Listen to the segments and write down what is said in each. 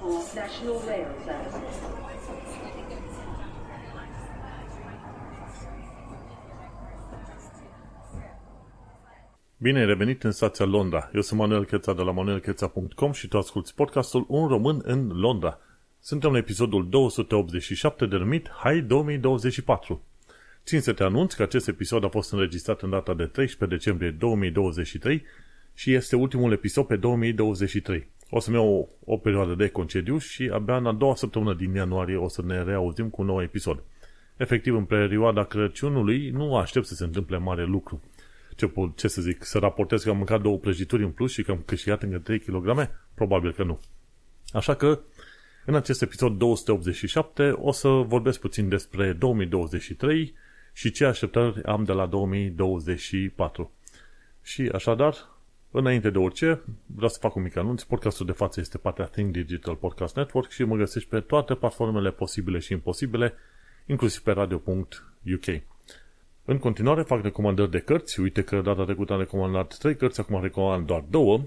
for National Rail Services. Bine ai revenit în stația Londra. Eu sunt Manuel Cheța de la manuelcheța.com și tu asculti podcastul Un român în Londra. Suntem la episodul 287 denumit Hai 2024. Țin să te anunț că acest episod a fost înregistrat în data de 13 decembrie 2023 și este ultimul episod pe 2023. O să-mi iau o, o perioadă de concediu și abia în a doua săptămână din ianuarie o să ne reauzim cu un nou episod. Efectiv, în perioada Crăciunului nu aștept să se întâmple mare lucru. Ce, ce să zic, să raportez că am mâncat două prăjituri în plus și că am câștigat încă 3 kg? Probabil că nu. Așa că, în acest episod 287 o să vorbesc puțin despre 2023 și ce așteptări am de la 2024. Și așadar, Înainte de orice, vreau să fac un mic anunț. Podcastul de față este partea Think Digital Podcast Network și mă găsești pe toate platformele posibile și imposibile, inclusiv pe radio.uk. În continuare fac recomandări de cărți. Uite că data trecută am recomandat 3 cărți, acum recomand doar două.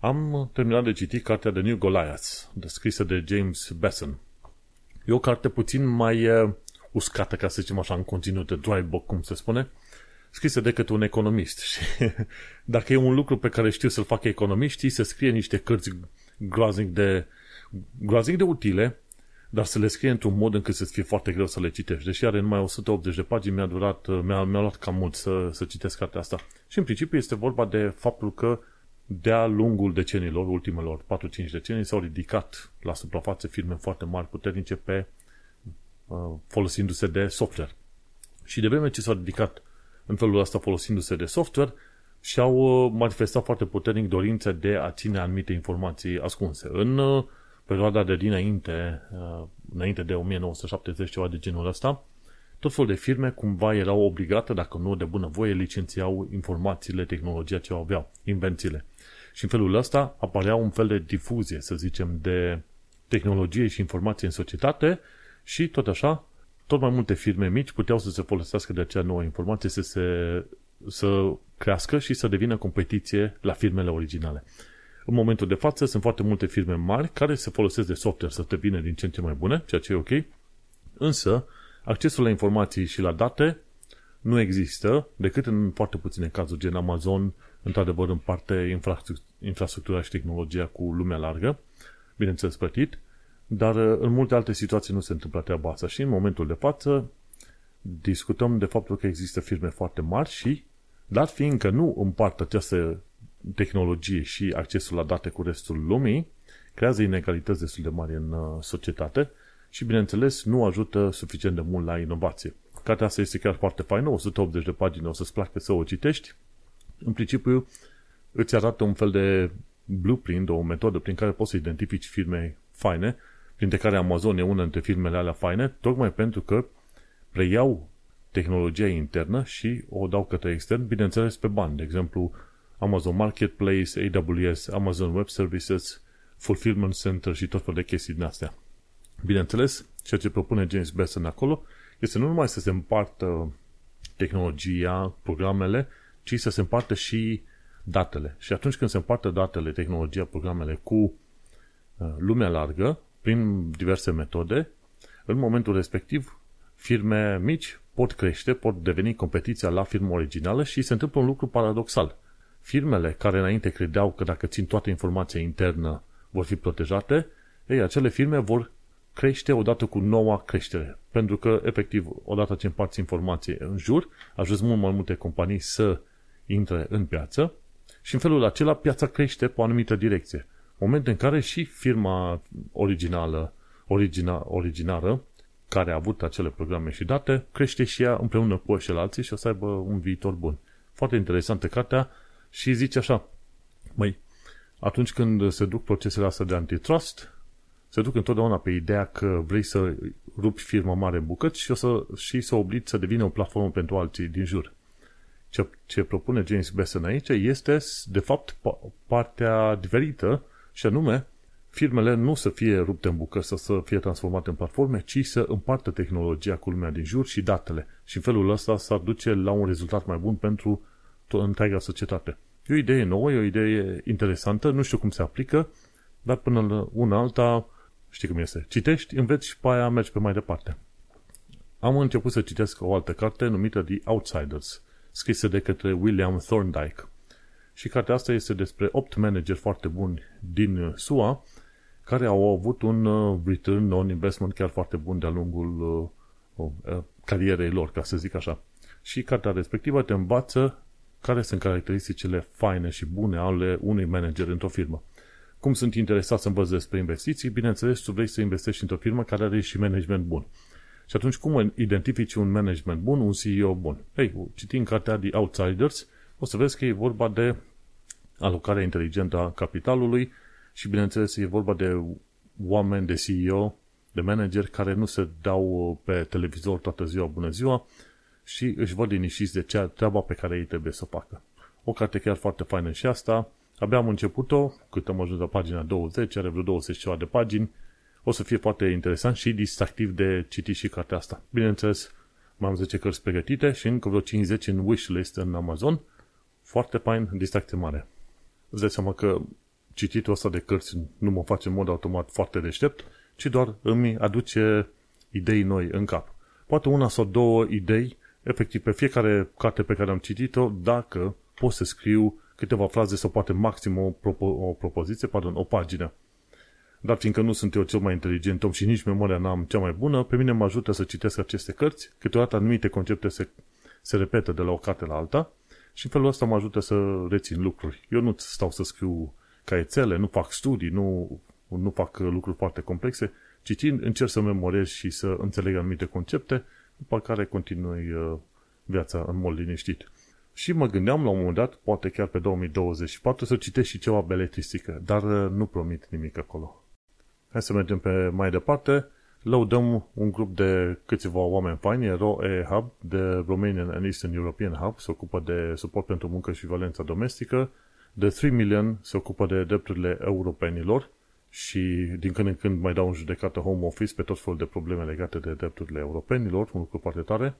Am terminat de citit cartea The New Goliath, descrisă de James Besson. E o carte puțin mai uh, uscată, ca să zicem așa, în conținut de dry book, cum se spune, scrisă de către un economist. Și dacă e un lucru pe care știu să-l facă economiștii, să scrie niște cărți groaznic de, groaznic de utile, dar să le scrie într-un mod încât să fie foarte greu să le citești. Deși are numai 180 de pagini, mi-a durat, mi-a, mi-a luat cam mult să, să citesc cartea asta. Și în principiu este vorba de faptul că de-a lungul decenilor, ultimelor 4-5 decenii, s-au ridicat la suprafață firme foarte mari, puternice pe uh, folosindu-se de software. Și de vreme ce s-au ridicat în felul ăsta folosindu-se de software și au uh, manifestat foarte puternic dorința de a ține anumite informații ascunse. În uh, perioada de dinainte, uh, înainte de 1970, ceva de genul ăsta, tot felul de firme cumva erau obligate, dacă nu de bună voie, licențiau informațiile, tehnologia ce aveau, invențiile. Și în felul ăsta apărea un fel de difuzie, să zicem, de tehnologie și informație în societate și tot așa tot mai multe firme mici puteau să se folosească de acea nouă informație, să, se, să crească și să devină competiție la firmele originale. În momentul de față sunt foarte multe firme mari care se folosesc de software să devină din ce în ce mai bune, ceea ce e ok, însă accesul la informații și la date nu există decât în foarte puține cazuri, gen Amazon, într-adevăr împarte infrastructura și tehnologia cu lumea largă, bineînțeles plătit, dar uh, în multe alte situații nu se întâmplă treaba asta și în momentul de față discutăm de faptul că există firme foarte mari și, dar fiindcă nu împart această tehnologie și accesul la date cu restul lumii, creează inegalități destul de mari în uh, societate și, bineînțeles, nu ajută suficient de mult la inovație. Cartea asta este chiar foarte faină, 180 de pagini, o să-ți placă să o citești. În principiu, îți arată un fel de blueprint, o metodă prin care poți să identifici firme faine printre care Amazon e una dintre firmele alea faine, tocmai pentru că preiau tehnologia internă și o dau către extern, bineînțeles pe bani. De exemplu, Amazon Marketplace, AWS, Amazon Web Services, Fulfillment Center și tot felul de chestii din astea. Bineînțeles, ceea ce propune James Besson acolo este nu numai să se împartă tehnologia, programele, ci să se împartă și datele. Și atunci când se împartă datele, tehnologia, programele cu uh, lumea largă, prin diverse metode, în momentul respectiv, firme mici pot crește, pot deveni competiția la firma originală și se întâmplă un lucru paradoxal. Firmele care înainte credeau că dacă țin toată informația internă vor fi protejate, ei, acele firme vor crește odată cu noua creștere. Pentru că, efectiv, odată ce împarți informație în jur, ajuns mult mai multe companii să intre în piață și în felul acela piața crește pe o anumită direcție moment în care și firma originală, origina, originară, care a avut acele programe și date, crește și ea împreună cu alții și o să aibă un viitor bun. Foarte interesantă cartea și zice așa, măi, atunci când se duc procesele astea de antitrust, se duc întotdeauna pe ideea că vrei să rupi firma mare în bucăți și, o să, și să obligi să devină o platformă pentru alții din jur. Ce, ce propune James Besson aici este, de fapt, partea diferită și anume, firmele nu să fie rupte în bucăți sau să fie transformate în platforme, ci să împartă tehnologia cu lumea din jur și datele. Și în felul ăsta s-ar duce la un rezultat mai bun pentru întreaga societate. E o idee nouă, e o idee interesantă, nu știu cum se aplică, dar până la una alta Știi cum este? Citești, înveți și pe aia mergi pe mai departe. Am început să citesc o altă carte numită The Outsiders, scrisă de către William Thorndike. Și cartea asta este despre 8 manageri foarte buni din SUA care au avut un uh, return on investment chiar foarte bun de-a lungul uh, uh, carierei lor, ca să zic așa. Și cartea respectivă te învață care sunt caracteristicile faine și bune ale unui manager într-o firmă. Cum sunt interesat să învăț despre investiții? Bineînțeles, tu vrei să investești într-o firmă care are și management bun. Și atunci, cum identifici un management bun, un CEO bun? Ei, citind cartea The Outsiders, o să vezi că e vorba de alocarea inteligentă a capitalului și, bineînțeles, e vorba de oameni, de CEO, de manageri care nu se dau pe televizor toată ziua bună ziua și își văd liniștiți de cea treaba pe care ei trebuie să o facă. O carte chiar foarte faină și asta. Abia am început-o, cât am ajuns la pagina 20, are vreo 20 ceva de pagini. O să fie foarte interesant și distractiv de citit și cartea asta. Bineînțeles, mai am 10 cărți pregătite și încă vreo 50 în wishlist în Amazon. Foarte fain, distracție mare. Îți dai seama că cititul ăsta de cărți nu mă face în mod automat foarte deștept, ci doar îmi aduce idei noi în cap. Poate una sau două idei, efectiv pe fiecare carte pe care am citit-o, dacă pot să scriu câteva fraze sau poate maxim o, propo- o propoziție, pardon, o pagină. Dar fiindcă nu sunt eu cel mai inteligent om și nici memoria n-am cea mai bună, pe mine mă ajută să citesc aceste cărți, câteodată anumite concepte se, se repetă de la o carte la alta și în felul ăsta mă ajută să rețin lucruri. Eu nu stau să scriu caiețele, nu fac studii, nu, nu fac lucruri foarte complexe. Citind, încerc să memorez și să înțeleg anumite concepte, după care continui uh, viața în mod liniștit. Și mă gândeam la un moment dat, poate chiar pe 2024, să citesc și ceva beletristică, dar uh, nu promit nimic acolo. Hai să mergem pe mai departe. Lăudăm un grup de câțiva oameni faini, ROE Hub, de Romanian and Eastern European Hub, se ocupă de suport pentru muncă și violența domestică, de 3 Million se ocupă de drepturile europenilor și din când în când mai dau în judecată home office pe tot felul de probleme legate de drepturile europenilor, un lucru foarte tare.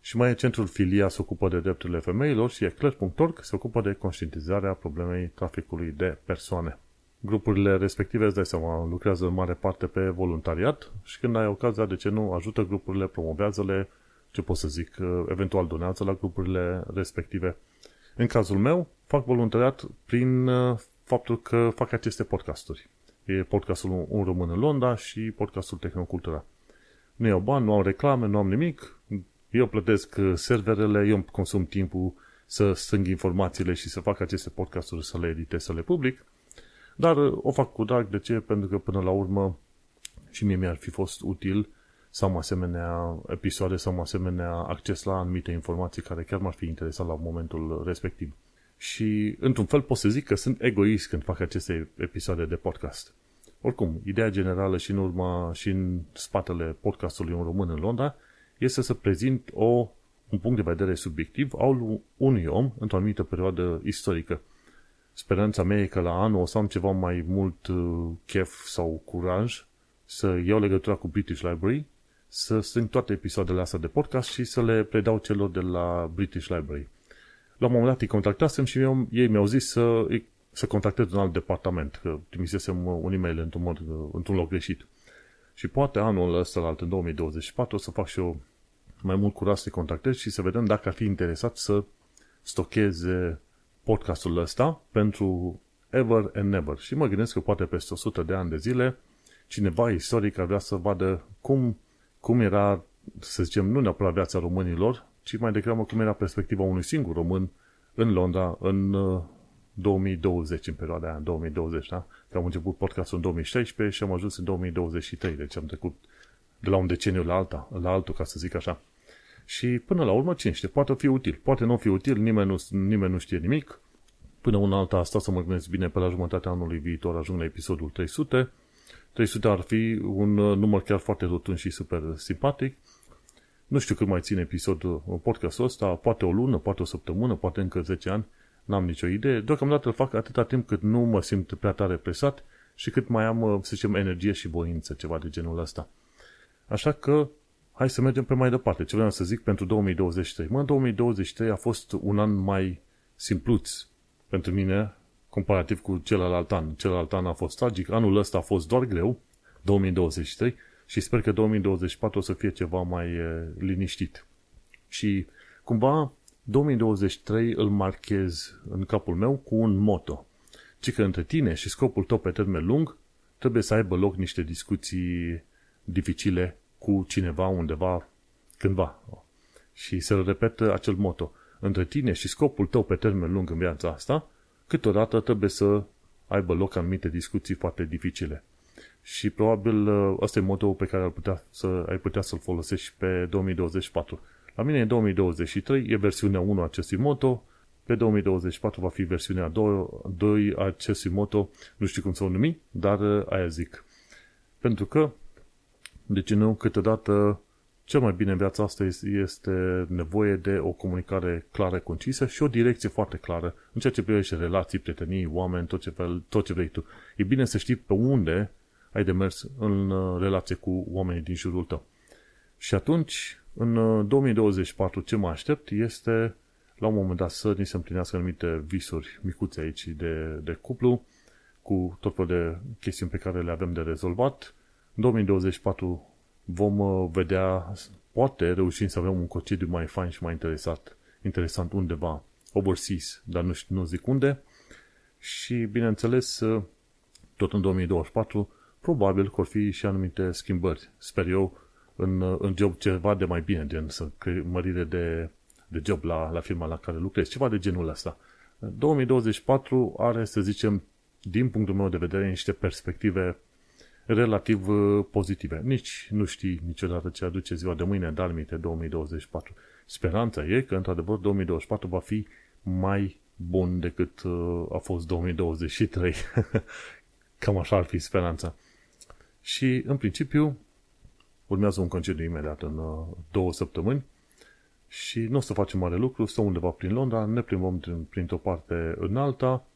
Și mai e centrul Filia se ocupă de drepturile femeilor și Eclair.org se ocupă de conștientizarea problemei traficului de persoane. Grupurile respective, îți dai seama, lucrează în mare parte pe voluntariat și când ai ocazia, de ce nu, ajută grupurile, promovează-le, ce pot să zic, eventual donează la grupurile respective. În cazul meu, fac voluntariat prin uh, faptul că fac aceste podcasturi. E podcastul Un Român în Londra și podcastul Tehnocultura. Nu iau bani, nu am reclame, nu am nimic. Eu plătesc uh, serverele, eu consum timpul să strâng informațiile și să fac aceste podcasturi, să le editez, să le public. Dar uh, o fac cu drag. De ce? Pentru că până la urmă și mie mi-ar fi fost util să am asemenea episoade, să am asemenea acces la anumite informații care chiar m-ar fi interesat la momentul respectiv. Și, într-un fel, pot să zic că sunt egoist când fac aceste episoade de podcast. Oricum, ideea generală și în urma și în spatele podcastului Un Român în Londra este să prezint o, un punct de vedere subiectiv al unui om într-o anumită perioadă istorică. Speranța mea e că la anul o să am ceva mai mult uh, chef sau curaj să iau legătura cu British Library, să strâng toate episoadele astea de podcast și să le predau celor de la British Library la un moment dat îi contactasem și eu, ei mi-au zis să, să contactez un alt departament, că trimisesem un e-mail într-un, mod, într-un loc greșit. Și poate anul ăsta, alt, în 2024, o să fac și eu mai mult curaj să-i contactez și să vedem dacă ar fi interesat să stocheze podcastul ăsta pentru ever and never. Și mă gândesc că poate peste 100 de ani de zile cineva istoric ar vrea să vadă cum, cum era, să zicem, nu neapărat viața românilor, ci mai degrabă cum era perspectiva unui singur român în Londra în 2020, uh, în perioada aia, în 2020, da? Că am început podcastul în 2016 și am ajuns în 2023, deci am trecut de la un deceniu la alta, la altul, ca să zic așa. Și până la urmă, cine știe, poate fi util, poate nu fi util, nimeni nu, nimeni nu știe nimic. Până una alta asta să mă gândesc bine, pe la jumătatea anului viitor ajung la episodul 300. 300 ar fi un uh, număr chiar foarte rotund și super simpatic nu știu cât mai ține episodul, podcastul ăsta, poate o lună, poate o săptămână, poate încă 10 ani, n-am nicio idee. Deocamdată îl fac atâta timp cât nu mă simt prea tare presat și cât mai am, să zicem, energie și voință, ceva de genul ăsta. Așa că, hai să mergem pe mai departe. Ce vreau să zic pentru 2023? Mă, 2023 a fost un an mai simpluț pentru mine, comparativ cu celălalt an. Celălalt an a fost tragic, anul ăsta a fost doar greu, 2023 și sper că 2024 o să fie ceva mai liniștit. Și cumva 2023 îl marchez în capul meu cu un moto. Ci că între tine și scopul tău pe termen lung trebuie să aibă loc niște discuții dificile cu cineva undeva, cândva. Și să repetă acel moto. Între tine și scopul tău pe termen lung în viața asta, câteodată trebuie să aibă loc anumite discuții foarte dificile. Și probabil ăsta e motoul pe care ar putea să, ai putea să-l folosești pe 2024. La mine în 2023 e versiunea 1 a acestui moto, pe 2024 va fi versiunea 2, 2 a acestui moto, nu știu cum să o numi, dar aia zic. Pentru că, de ce nu, câteodată cel mai bine în viața asta este nevoie de o comunicare clară, concisă și o direcție foarte clară în ceea ce privește relații, prietenii, oameni, tot ce, fel, tot ce vrei tu. E bine să știi pe unde ai de mers în uh, relație cu oamenii din jurul tău. Și atunci, în 2024, uh, ce mă aștept este la un moment dat să ni se împlinească anumite visuri micuțe aici de, de cuplu, cu tot felul de chestiuni pe care le avem de rezolvat. În 2024 vom uh, vedea, poate reușim să avem un concediu mai fain și mai interesat, interesant undeva, overseas, dar nu, știu, nu zic unde. Și, bineînțeles, uh, tot în 2024, probabil că vor fi și anumite schimbări. Sper eu, în, uh, în job ceva de mai bine, gen să mărire de, de job la, la firma la care lucrez, ceva de genul ăsta. 2024 are, să zicem, din punctul meu de vedere, niște perspective relativ uh, pozitive. Nici nu știi niciodată ce aduce ziua de mâine, dar minte 2024. Speranța e că, într-adevăr, 2024 va fi mai bun decât uh, a fost 2023. Cam așa ar fi speranța. Și, în principiu, urmează un concediu imediat în uh, două săptămâni și nu o să facem mare lucru, stăm undeva prin Londra, ne plimbăm printr-o parte în alta,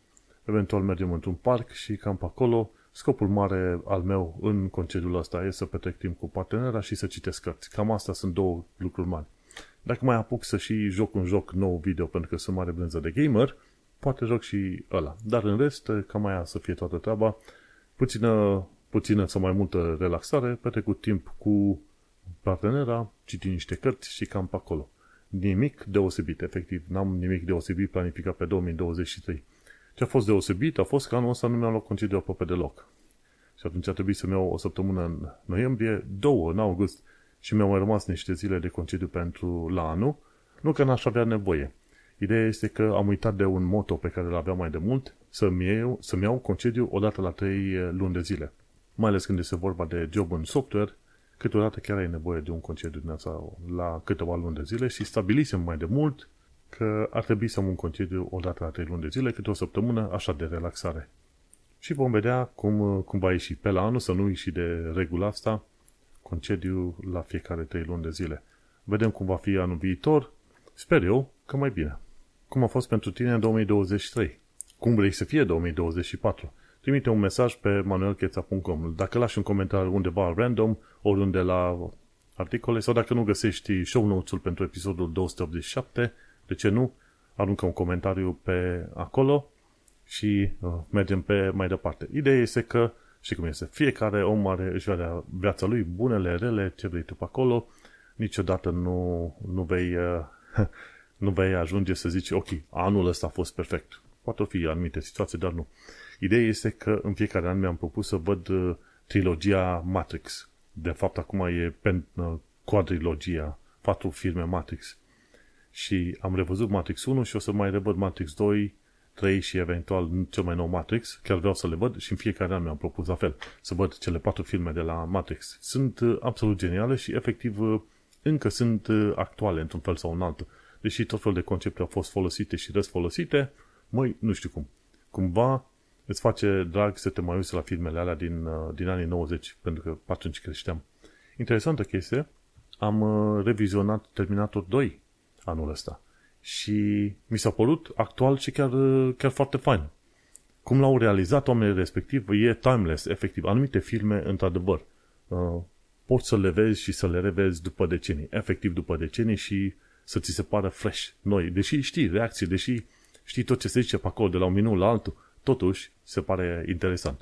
eventual mergem într-un parc și cam pe acolo Scopul mare al meu în concediul ăsta e să petrec timp cu partenera și să citesc cărți. Cam asta sunt două lucruri mari. Dacă mai apuc să și joc un joc nou video pentru că sunt mare brânză de gamer, poate joc și ăla. Dar în rest, cam aia să fie toată treaba. Puțină, puțină sau mai multă relaxare, petrecut timp cu partenera, citi niște cărți și cam pe acolo. Nimic deosebit, efectiv. N-am nimic deosebit planificat pe 2023. Ce a fost deosebit a fost că anul ăsta nu mi-am luat concediu aproape deloc. Și atunci a trebuit să-mi iau o săptămână în noiembrie, două în august și mi-au mai rămas niște zile de concediu pentru la anul. Nu că n-aș avea nevoie. Ideea este că am uitat de un moto pe care îl aveam mai de mult, să-mi iau, să-mi iau concediu odată la trei luni de zile. Mai ales când este vorba de job în software, câteodată chiar ai nevoie de un concediu din asta la câteva luni de zile și stabilisem mai de mult că ar trebui să am un concediu o dată la 3 luni de zile, câte o săptămână, așa de relaxare. Și vom vedea cum, cum va ieși pe la anul, să nu ieși de regula asta, concediu la fiecare 3 luni de zile. Vedem cum va fi anul viitor, sper eu că mai bine. Cum a fost pentru tine în 2023? Cum vrei să fie 2024? Trimite un mesaj pe manuelcheța.com Dacă lași un comentariu undeva random, oriunde la articole, sau dacă nu găsești show notes-ul pentru episodul 287, de ce nu? Aruncă un comentariu pe acolo și uh, mergem pe mai departe. Ideea este că, și cum este, fiecare om are, își vedea viața lui, bunele, rele, ce vrei tu pe acolo, niciodată nu, nu vei uh, nu vei ajunge să zici, ok, anul ăsta a fost perfect. Poate fi anumite situații, dar nu. Ideea este că în fiecare an mi-am propus să văd uh, trilogia Matrix. De fapt, acum e pen, uh, quadrilogia, patru filme Matrix. Și am revăzut Matrix 1 și o să mai revăd Matrix 2, 3 și eventual cel mai nou Matrix. Chiar vreau să le văd și în fiecare an mi-am propus la fel. Să văd cele patru filme de la Matrix. Sunt uh, absolut geniale și efectiv uh, încă sunt uh, actuale într-un fel sau în altul. Deși tot fel de concepte au fost folosite și răsfolosite, măi, nu știu cum. Cumva îți face drag să te mai uiți la filmele alea din, din anii 90, pentru că atunci creșteam. Interesantă chestie, am revizionat Terminator 2 anul ăsta. Și mi s-a părut actual și chiar, chiar foarte fain. Cum l-au realizat oamenii respectiv e timeless, efectiv. Anumite filme, într-adevăr, uh, poți să le vezi și să le revezi după decenii, efectiv după decenii și să ți se pară fresh, noi. Deși știi reacții, deși știi tot ce se zice pe acolo de la un minut la altul, totuși se pare interesant.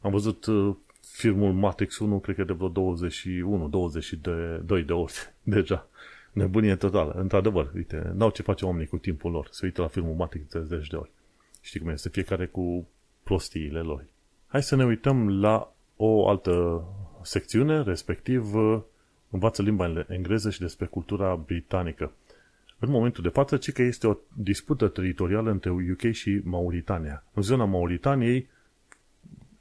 Am văzut uh, filmul Matrix 1 cred că de vreo 21, 22 de ori deja. Nebunie totală. Într-adevăr, uite, n-au ce face oamenii cu timpul lor. Se uită la filmul Matrix 30 de ori. Știi cum este? Fiecare cu prostiile lor. Hai să ne uităm la o altă secțiune, respectiv învață limba engleză și despre cultura britanică. În momentul de față, ci că este o dispută teritorială între UK și Mauritania. În zona Mauritaniei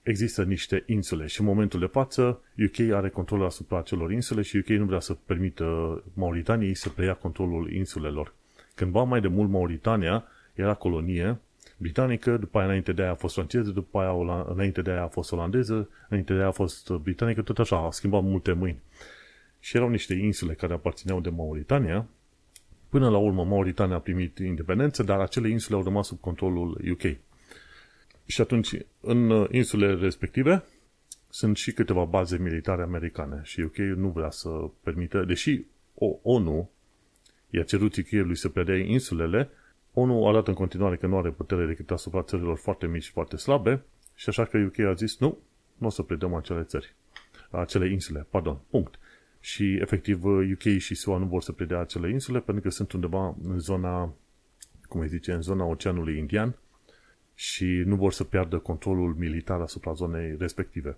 există niște insule și în momentul de față UK are controlul asupra acelor insule și UK nu vrea să permită Mauritaniei să preia controlul insulelor. Cândva mai de mult Mauritania era colonie britanică, după aia înainte de aia a fost franceză, după aia înainte de aia a fost olandeză, înainte de aia a fost britanică, tot așa, a schimbat multe mâini. Și erau niște insule care aparțineau de Mauritania. Până la urmă, Mauritania a primit independență, dar acele insule au rămas sub controlul UK. Și atunci, în insulele respective, sunt și câteva baze militare americane și UK nu vrea să permită, deși ONU i-a cerut UK-ului să predea insulele, ONU arată în continuare că nu are putere decât asupra țărilor foarte mici și foarte slabe și așa că UK a zis nu, nu o să predăm acele țări, acele insule, pardon, punct. Și efectiv UK și SUA nu vor să predea acele insule pentru că sunt undeva în zona, cum îi zice, în zona Oceanului Indian și nu vor să piardă controlul militar asupra zonei respective.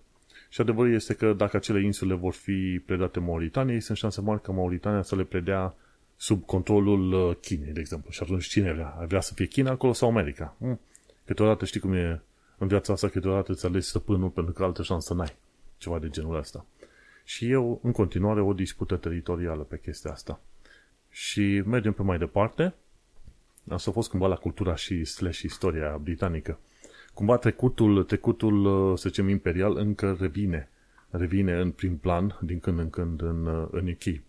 Și adevărul este că dacă acele insule vor fi predate Mauritaniei, sunt șanse mari ca Mauritania să le predea sub controlul uh, Chinei, de exemplu. Și atunci cine vrea? Ar vrea să fie China acolo sau America? Hmm. Câteodată știi cum e în viața asta, câteodată îți alegi stăpânul pentru că altă șansă n-ai. Ceva de genul ăsta. Și eu, în continuare, o dispută teritorială pe chestia asta. Și mergem pe mai departe. Asta a fost cumva la cultura și slash istoria britanică. Cumva trecutul, trecutul, uh, să zicem, imperial încă revine. Revine în prim plan, din când în când, în, uh, în UK.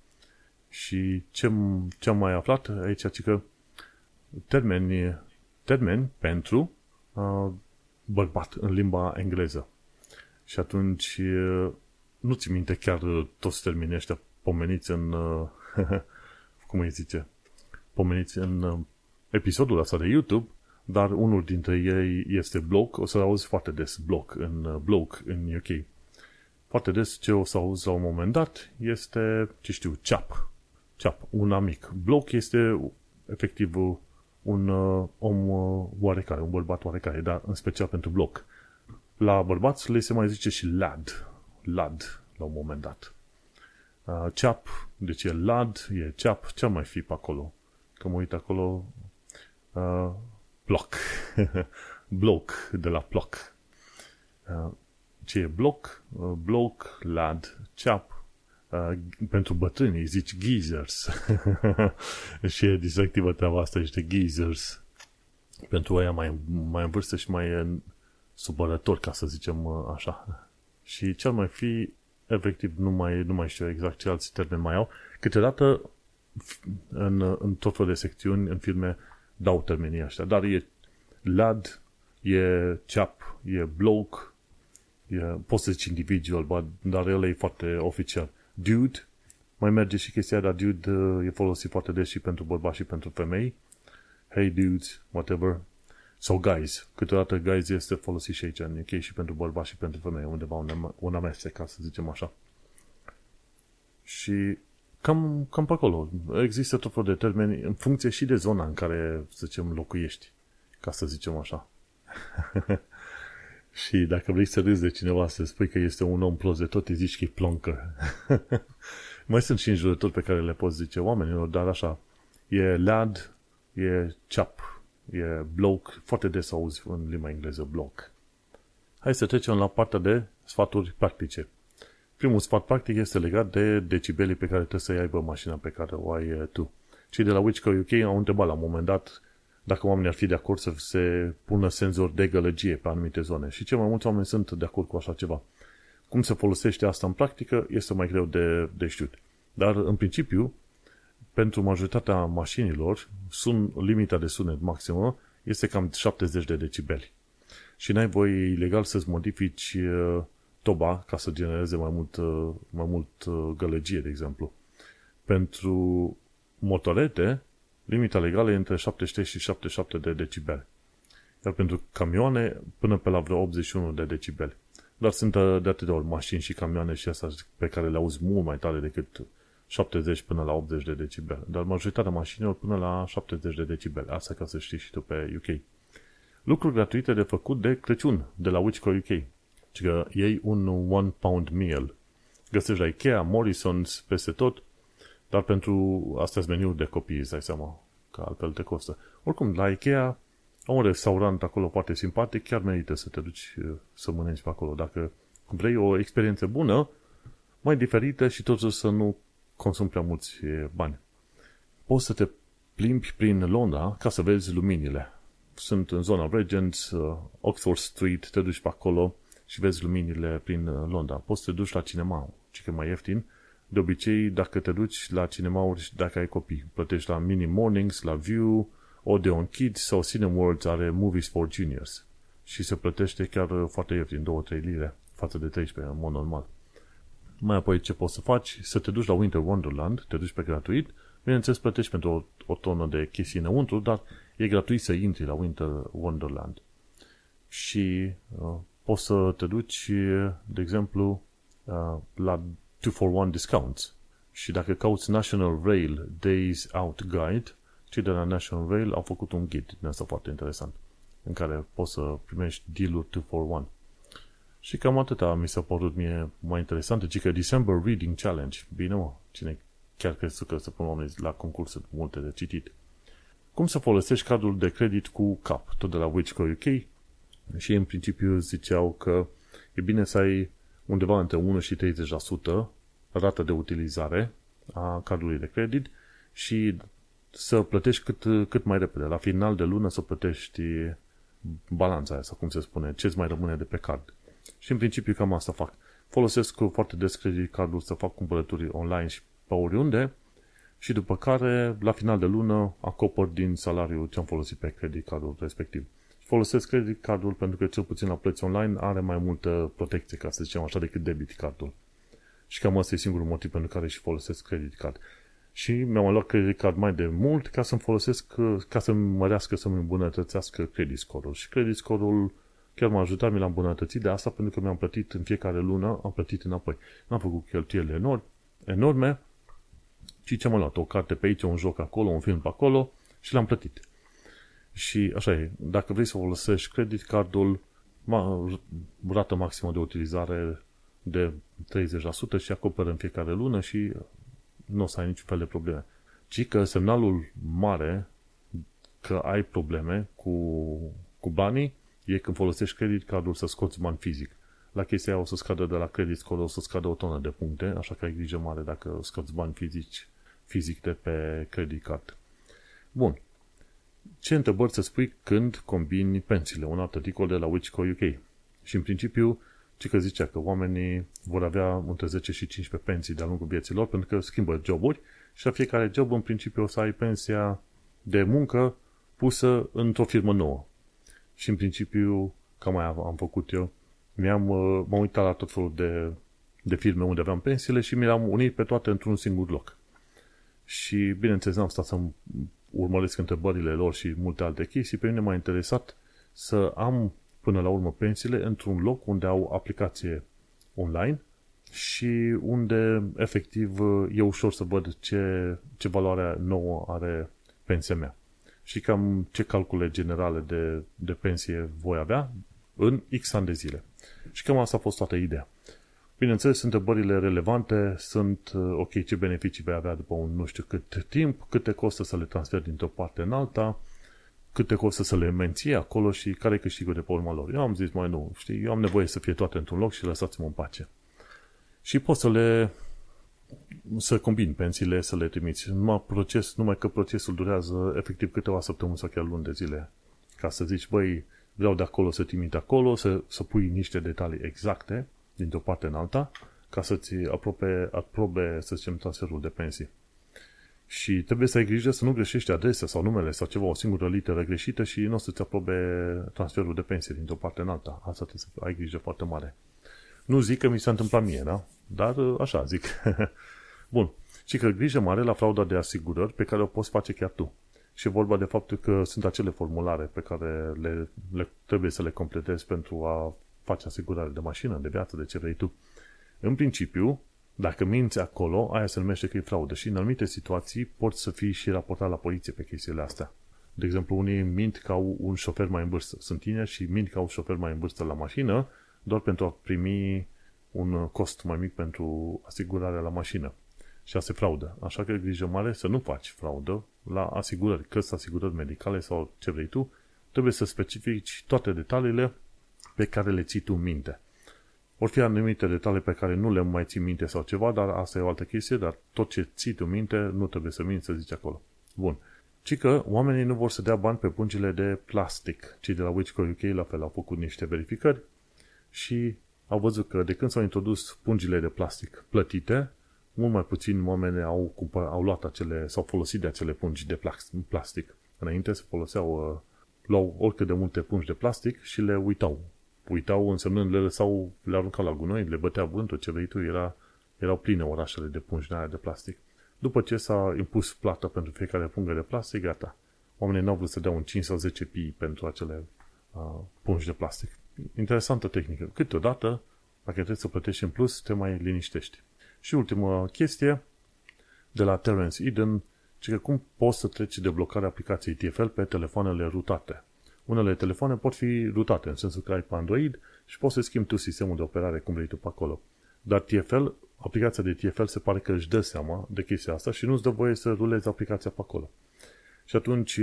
Și ce, ce am mai aflat aici, ci că termeni, termeni pentru uh, bărbat în limba engleză. Și atunci uh, nu ți minte chiar toți termenii ăștia pomeniți în uh, cum îi zice pomeniți în uh, episodul ăsta de YouTube, dar unul dintre ei este bloc, o să auzi foarte des bloc în uh, bloc în UK. Foarte des ce o să auzi la un moment dat este, ce știu, chap ceap, un amic. Bloc este efectiv un uh, om uh, oarecare, un bărbat oarecare, dar în special pentru bloc. La bărbați le se mai zice și lad, lad, la un moment dat. Uh, ceap, deci e lad, e ceap, ce mai fi pe acolo? Că mă uit acolo, uh, bloc, bloc, de la bloc. Uh, ce e bloc? Uh, bloc, lad, ceap, Uh, pentru bătrâni îi zici geezers. și e distractivă treaba asta, niște geezers. Pentru aia mai, mai în vârstă și mai supărător, ca să zicem uh, așa. Și cel mai fi, efectiv, nu mai, nu mai știu exact ce alți termeni mai au. Câteodată, în, în tot felul de secțiuni, în filme, dau termenii ăștia. Dar e lad, e chap, e bloke, e, poți să zici individual, dar el e foarte oficial dude, mai merge și chestia, dar dude uh, e folosit foarte des și pentru bărbați și pentru femei. Hey dudes, whatever. Sau guys. Câteodată guys este folosit și aici în UK și pentru bărbați și pentru femei, undeva un, un amestec, ca să zicem așa. Și cam, cam pe acolo. Există tot felul de termeni în funcție și de zona în care, să zicem, locuiești, ca să zicem așa. Și dacă vrei să râzi de cineva, să spui că este un om plus de tot, îi zici că e plonker. Mai sunt și înjurături pe care le poți zice oamenilor, dar așa, e lad, e chap, e bloc, foarte des auzi în limba engleză bloc. Hai să trecem la partea de sfaturi practice. Primul sfat practic este legat de decibelii pe care trebuie să-i aibă mașina pe care o ai tu. Cei de la Wichco UK au întrebat la un moment dat dacă oamenii ar fi de acord să se pună senzori de gălăgie pe anumite zone. Și cei mai mulți oameni sunt de acord cu așa ceva. Cum se folosește asta în practică este mai greu de, de știut. Dar, în principiu, pentru majoritatea mașinilor, sun, limita de sunet maximă este cam 70 de decibeli. Și n-ai voie ilegal să-ți modifici uh, toba ca să genereze mai mult, uh, mai mult uh, gălăgie, de exemplu. Pentru motorete, Limita legală e între 73 și 77 de decibeli. Iar pentru camioane, până pe la vreo 81 de decibeli. dar sunt uh, de atâtea ori mașini și camioane și astea pe care le auzi mult mai tare decât 70 până la 80 de decibel. Dar majoritatea mașinilor până la 70 de decibel. Asta ca să știi și tu pe UK. Lucruri gratuite de făcut de Crăciun, de la Wichco UK. Și că iei un one pound meal. Găsești la Ikea, Morrison's, peste tot, dar pentru astea meniu de copii, îți dai seama, că altfel te costă. Oricum, la Ikea au un restaurant acolo foarte simpatic, chiar merită să te duci uh, să mănânci pe acolo. Dacă vrei o experiență bună, mai diferită și totuși să nu consumi prea mulți bani. Poți să te plimbi prin Londra ca să vezi luminile. Sunt în zona Regent, uh, Oxford Street, te duci pe acolo și vezi luminile prin uh, Londra. Poți să te duci la cinema, ce că mai ieftin. De obicei, dacă te duci la cinemauri, dacă ai copii, plătești la Mini Mornings, la View, Odeon Kids sau Cineworld are Movies for Juniors și se plătește chiar foarte ieftin, 2-3 lire față de 13 în mod normal. Mai apoi ce poți să faci? Să te duci la Winter Wonderland, te duci pe gratuit, bineînțeles plătești pentru o, o tonă de chestii înăuntru, dar e gratuit să intri la Winter Wonderland. Și uh, poți să te duci, de exemplu, uh, la 2 for 1 discounts. Și dacă cauți National Rail Days Out Guide, cei de la National Rail au făcut un ghid din asta foarte interesant, în care poți să primești deal-uri 2 for 1. Și cam atâta mi s-a părut mie mai interesant, ci că December Reading Challenge. Bine mă, cine chiar crezi că să pun la concurs multe de citit. Cum să folosești cardul de credit cu CAP, tot de la Wichco UK? Și în principiu ziceau că e bine să ai undeva între 1 și 30% rată de utilizare a cardului de credit și să plătești cât, cât mai repede. La final de lună să plătești balanța aia, sau cum se spune, ce mai rămâne de pe card. Și în principiu cam asta fac. Folosesc foarte des credit cardul să fac cumpărături online și pe oriunde și după care, la final de lună, acopăr din salariul ce am folosit pe credit cardul respectiv. Folosesc credit cardul pentru că cel puțin la plăți online are mai multă protecție, ca să zicem așa, decât debit cardul. Și cam asta e singurul motiv pentru care și folosesc credit card. Și mi-am luat credit card mai de mult ca să-mi folosesc, ca să-mi mărească, să-mi îmbunătățească credit score-ul. Și credit score-ul chiar m-a ajutat, mi l-am îmbunătățit de asta pentru că mi-am plătit în fiecare lună, am plătit înapoi. N-am făcut cheltuieli enorme, enorme și ce am luat? O carte pe aici, un joc acolo, un film pe acolo și l-am plătit. Și așa e, dacă vrei să folosești credit cardul, ma, rată maximă de utilizare de 30% și acoperă în fiecare lună și nu o să ai niciun fel de probleme. Ci că semnalul mare că ai probleme cu, cu banii e când folosești credit cardul să scoți bani fizic. La chestia aia o să scadă de la credit card, o să scadă o tonă de puncte, așa că ai grijă mare dacă scoți bani fizici, fizic de pe credit card. Bun. Ce întrebări să spui când combini pensiile? Un alt articol de la Wichco UK. Și în principiu, ce că zicea că oamenii vor avea între 10 și 15 pensii de-a lungul vieții lor pentru că schimbă joburi și la fiecare job în principiu o să ai pensia de muncă pusă într-o firmă nouă. Și în principiu, cam mai am făcut eu, mi-am, uh, m-am uitat la tot felul de, de firme unde aveam pensiile și mi le-am unit pe toate într-un singur loc. Și bineînțeles n-am stat să urmăresc întrebările lor și multe alte chestii. Pe mine m-a interesat să am până la urmă pensiile într-un loc unde au aplicație online și unde efectiv e ușor să văd ce, ce valoare nouă are pensia mea și cam ce calcule generale de, de pensie voi avea în X ani de zile. Și cam asta a fost toată ideea. Bineînțeles, întrebările relevante sunt, uh, ok, ce beneficii vei avea după un nu știu cât timp, câte costă să le transferi dintr-o parte în alta, câte costă să le menții acolo și care e câștigul de pe urma lor. Eu am zis, mai nu, știi, eu am nevoie să fie toate într-un loc și lăsați-mă în pace. Și pot să le să combin pensiile, să le trimiți. Numai, proces, numai că procesul durează efectiv câteva săptămâni sau chiar luni de zile. Ca să zici, băi, vreau de acolo să trimit acolo, să, să pui niște detalii exacte dintr-o parte în alta, ca să-ți aprobe, aprobe, să zicem, transferul de pensii. Și trebuie să ai grijă să nu greșești adresa sau numele sau ceva, o singură literă greșită și nu o să-ți aprobe transferul de pensie dintr-o parte în alta. Asta trebuie să ai grijă foarte mare. Nu zic că mi s-a întâmplat mie, da? Dar așa zic. Bun. Și că grijă mare la frauda de asigurări pe care o poți face chiar tu. Și vorba de faptul că sunt acele formulare pe care le, le trebuie să le completezi pentru a faci asigurare de mașină, de viață, de ce vrei tu. În principiu, dacă minți acolo, aia se numește că e fraudă și în anumite situații poți să fii și raportat la poliție pe chestiile astea. De exemplu, unii mint ca un șofer mai în vârstă. Sunt tineri și mint ca un șofer mai în vârstă la mașină doar pentru a primi un cost mai mic pentru asigurarea la mașină. Și asta se fraudă. Așa că grijă mare să nu faci fraudă la asigurări, că sunt asigurări medicale sau ce vrei tu, trebuie să specifici toate detaliile pe care le ții tu în minte. Vor fi anumite detalii pe care nu le mai ții minte sau ceva, dar asta e o altă chestie, dar tot ce ții tu minte nu trebuie să minți să zici acolo. Bun. Ci că oamenii nu vor să dea bani pe pungile de plastic. Cei de la Wichco UK la fel au făcut niște verificări și au văzut că de când s-au introdus pungile de plastic plătite, mult mai puțin oameni au, cumpăr, au luat acele, sau folosit de acele pungi de plastic. Înainte se foloseau, uh, luau oricât de multe pungi de plastic și le uitau. Uitau însemnând le lăsau, le aruncau la gunoi, le bătea vântul, ce vrei tu, era, erau pline orașele de pungi de, de plastic. După ce s-a impus plata pentru fiecare pungă de plastic, gata. Oamenii n-au vrut să dea un 5 sau 10 pi pentru acele uh, pungi de plastic. Interesantă tehnică. Câteodată, dacă trebuie să plătești în plus, te mai liniștești. Și ultima chestie, de la Terence Eden, ci că cum poți să treci de blocarea aplicației TFL pe telefoanele rutate. Unele telefoane pot fi rutate, în sensul că ai pe Android și poți să schimbi tu sistemul de operare cum vrei tu pe acolo. Dar TFL, aplicația de TFL se pare că își dă seama de chestia asta și nu-ți dă voie să rulezi aplicația pe acolo. Și atunci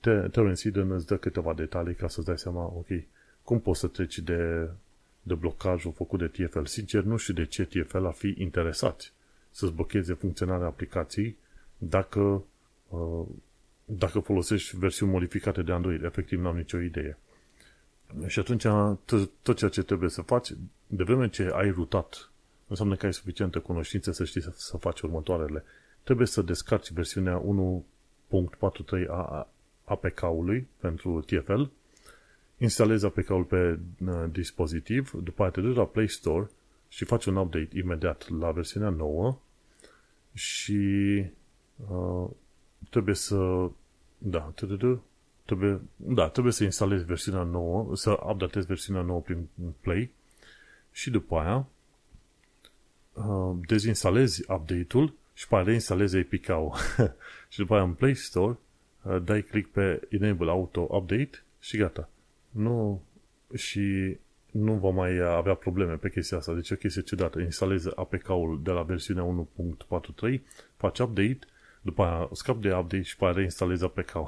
Terence Eden îți dă câteva detalii ca să-ți dai seama, ok, cum poți să treci de de blocajul făcut de TFL. Sincer, nu știu de ce TFL ar fi interesat să-ți blocheze funcționarea aplicației dacă, uh, dacă folosești versiuni modificate de Android. Efectiv, n-am nicio idee. Și atunci, tot ceea ce trebuie să faci, de vreme ce ai rutat, înseamnă că ai suficientă cunoștință să știi să, să faci următoarele. Trebuie să descarci versiunea 1.43 a APK-ului pentru TFL instalezi APK-ul pe uh, dispozitiv, după aceea te duci la Play Store și faci un update imediat la versiunea nouă și uh, trebuie să da, trebuie, da, trebuie să instalezi versiunea nouă, să updatezi versiunea nouă prin Play și după aia uh, dezinstalezi update-ul și pe aia reinstalezi APK-ul. și după aia în Play Store uh, dai click pe Enable Auto Update și gata nu și nu va mai avea probleme pe chestia asta. Deci o chestie ciudată. Instalezi APK-ul de la versiunea 1.43, faci update, după aia scap de update și pe aia reinstalezi APK-ul.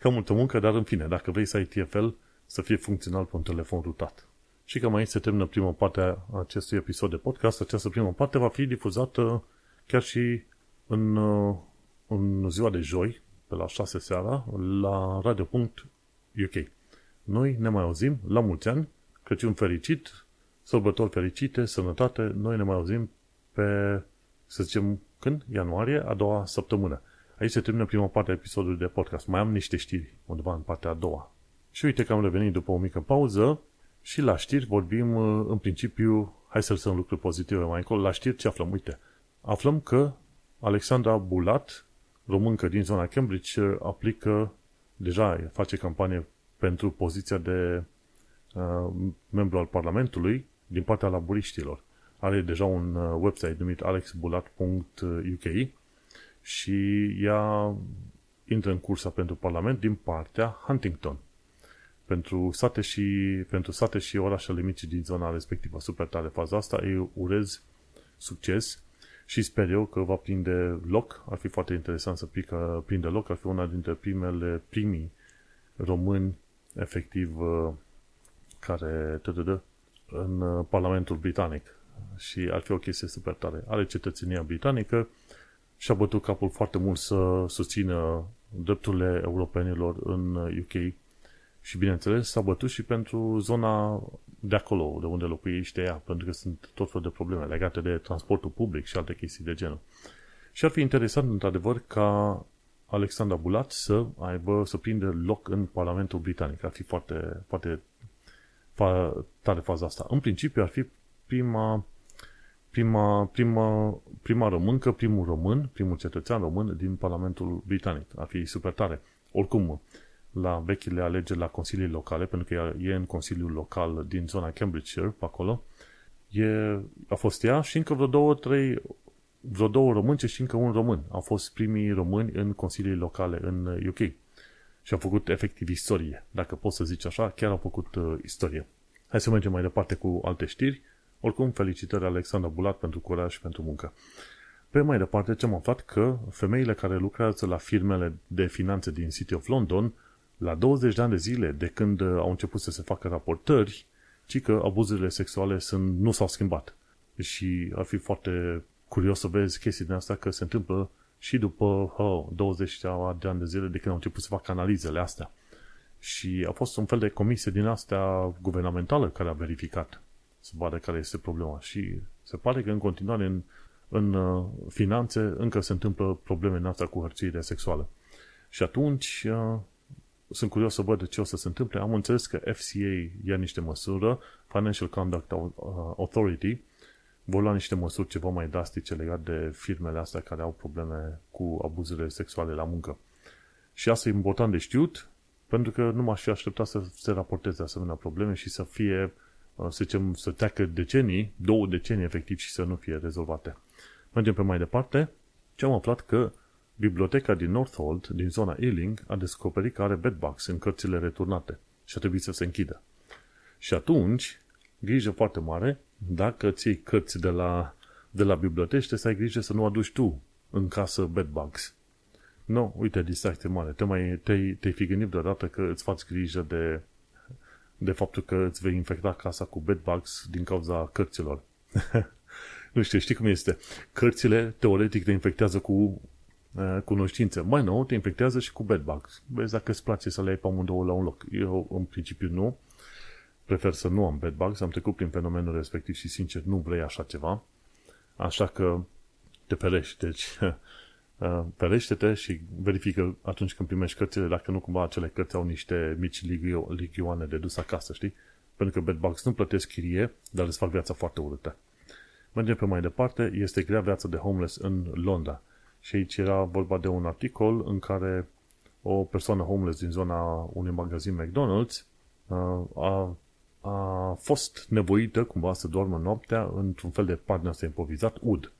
Cam multă muncă, dar în fine, dacă vrei să ai TFL, să fie funcțional pe un telefon rutat. Și cam aici se termină prima parte a acestui episod de podcast. Această primă parte va fi difuzată chiar și în, în ziua de joi, pe la 6 seara, la radio.uk. Noi ne mai auzim la mulți ani, Crăciun fericit, sărbători fericite, sănătate, noi ne mai auzim pe, să zicem, când? Ianuarie, a doua săptămână. Aici se termină prima parte a episodului de podcast. Mai am niște știri undeva în partea a doua. Și uite că am revenit după o mică pauză și la știri vorbim în principiu, hai să lăsăm lucruri pozitive mai încolo, la știri ce aflăm? Uite, aflăm că Alexandra Bulat, româncă din zona Cambridge, aplică, deja face campanie pentru poziția de uh, membru al Parlamentului din partea laburiștilor. Are deja un uh, website numit alexbulat.uk și ea intră în cursa pentru Parlament din partea Huntington. Pentru sate și, pentru sate și orașele mici din zona respectivă. Super tare faza asta. Eu urez succes și sper eu că va prinde loc. Ar fi foarte interesant să pică, prinde loc. Ar fi una dintre primele, primii români efectiv uh, care dă în uh, Parlamentul Britanic și ar fi o chestie super tare. Are cetățenia britanică și a bătut capul foarte mult să susțină drepturile europenilor în UK uh, și bineînțeles s-a bătut și pentru zona de acolo, de unde locuiește ea, pentru că sunt tot fel de probleme legate de transportul public și alte chestii de genul. Și ar fi interesant, într-adevăr, ca Alexandra Bulat să aibă, să prindă loc în Parlamentul Britanic. Ar fi foarte, foarte fa, tare faza asta. În principiu ar fi prima, prima, prima, prima româncă, primul român, primul cetățean român din Parlamentul Britanic. Ar fi super tare. Oricum, la vechile alegeri la consilii locale, pentru că e în consiliul local din zona Cambridgeshire, pe acolo, e, a fost ea și încă vreo două, trei, vreo două românce și încă un român. Au fost primii români în consilii locale în UK. Și au făcut efectiv istorie. Dacă pot să zici așa, chiar au făcut uh, istorie. Hai să mergem mai departe cu alte știri. Oricum, felicitări Alexandra Bulat pentru curaj și pentru muncă. Pe mai departe, ce am aflat că femeile care lucrează la firmele de finanțe din City of London, la 20 de ani de zile de când uh, au început să se facă raportări, ci că abuzurile sexuale sunt, nu s-au schimbat. Și ar fi foarte curios să vezi chestii din asta că se întâmplă și după oh, 20 de ani de zile de când au început să facă analizele astea. Și a fost un fel de comisie din astea guvernamentală care a verificat să vadă care este problema. Și se pare că în continuare în, în uh, finanțe încă se întâmplă probleme în asta cu hărțuirea sexuală. Și atunci uh, sunt curios să văd ce o să se întâmple. Am înțeles că FCA ia niște măsură, Financial Conduct uh, Authority, vor lua niște măsuri ceva mai drastice legate de firmele astea care au probleme cu abuzurile sexuale la muncă. Și asta e important de știut, pentru că nu m-aș fi așteptat să se raporteze asemenea probleme și să fie, uh, să zicem, să treacă decenii, două decenii efectiv și să nu fie rezolvate. Mergem pe mai departe. Ce am aflat că biblioteca din Northolt, din zona Ealing, a descoperit că are bedbugs în cărțile returnate și a trebuit să se închidă. Și atunci, grijă foarte mare, dacă ții cărți de la, de la biblioteci, trebuie să ai grijă să nu aduci tu în casă bedbugs. Nu, no, uite, distracție mare. Te mai, te-ai, te fi gândit deodată că îți faci grijă de, de faptul că îți vei infecta casa cu bedbugs din cauza cărților. nu știu, știi cum este? Cărțile, teoretic, te infectează cu uh, cunoștințe. Mai nou, te infectează și cu bedbugs. Vezi dacă îți place să le ai pe amândouă la un loc. Eu, în principiu, nu prefer să nu am bedbugs, am trecut prin fenomenul respectiv și sincer nu vrei așa ceva, așa că te ferești, deci uh, ferește-te și verifică atunci când primești cărțile dacă nu cumva acele cărți au niște mici ligioane de dus acasă, știi? Pentru că bedbugs nu plătesc chirie, dar îți fac viața foarte urâtă. Mergem pe mai departe, este grea viața de homeless în Londra. Și aici era vorba de un articol în care o persoană homeless din zona unui magazin McDonald's uh, a a fost nevoită cumva să doarmă noaptea într-un fel de pad ăsta improvizat, ud.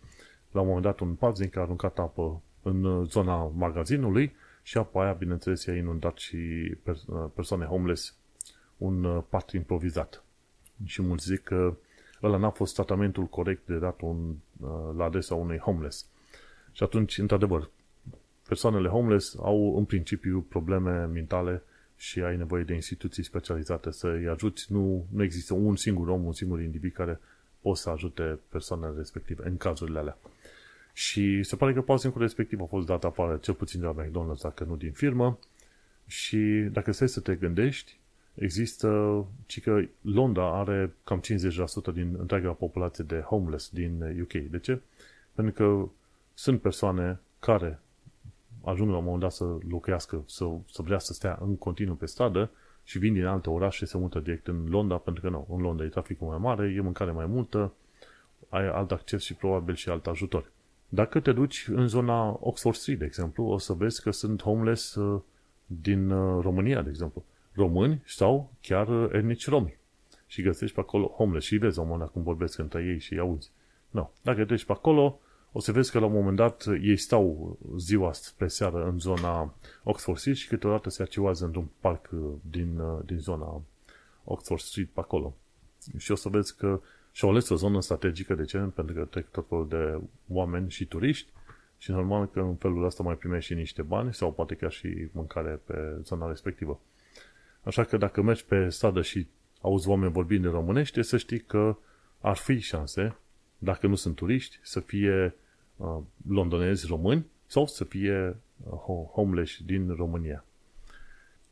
La un moment dat un paznic a aruncat apă în zona magazinului și apă aia, bineînțeles, i-a inundat și persoane homeless un pat improvizat. Și mulți zic că ăla n-a fost tratamentul corect de dat un, la adresa unui homeless. Și atunci, într-adevăr, persoanele homeless au în principiu probleme mentale și ai nevoie de instituții specializate să-i ajuți. Nu, nu există un singur om, un singur individ care poate să ajute persoanele respective în cazurile alea. Și se pare că pauznicul respectiv a fost dat afară, cel puțin de la McDonald's, dacă nu din firmă. Și dacă stai să te gândești, există, ci că Londra are cam 50% din întreaga populație de homeless din UK. De ce? Pentru că sunt persoane care ajung la un moment dat să locuiască, să, să vrea să stea în continuu pe stradă și vin din alte orașe și se mută direct în Londra, pentru că nu, în Londra e traficul mai mare, e mâncare mai multă, ai alt acces și probabil și alt ajutor. Dacă te duci în zona Oxford Street, de exemplu, o să vezi că sunt homeless uh, din uh, România, de exemplu. Români sau chiar uh, etnici romi. Și găsești pe acolo homeless și vezi omul cum vorbesc între ei și auzi. Nu. No. Dacă te duci pe acolo, o să vezi că la un moment dat ei stau ziua spre seară în zona Oxford Street și câteodată se activează într-un parc uh, din, uh, din zona Oxford Street pe acolo. Și o să vezi că și-au ales o zonă strategică, de ce? Pentru că trec tot felul de oameni și turiști și normal că în felul ăsta mai primești și niște bani sau poate chiar și mâncare pe zona respectivă. Așa că dacă mergi pe stradă și auzi oameni vorbind în românește, să știi că ar fi șanse dacă nu sunt turiști, să fie uh, londonezi români sau să fie uh, homeless din România.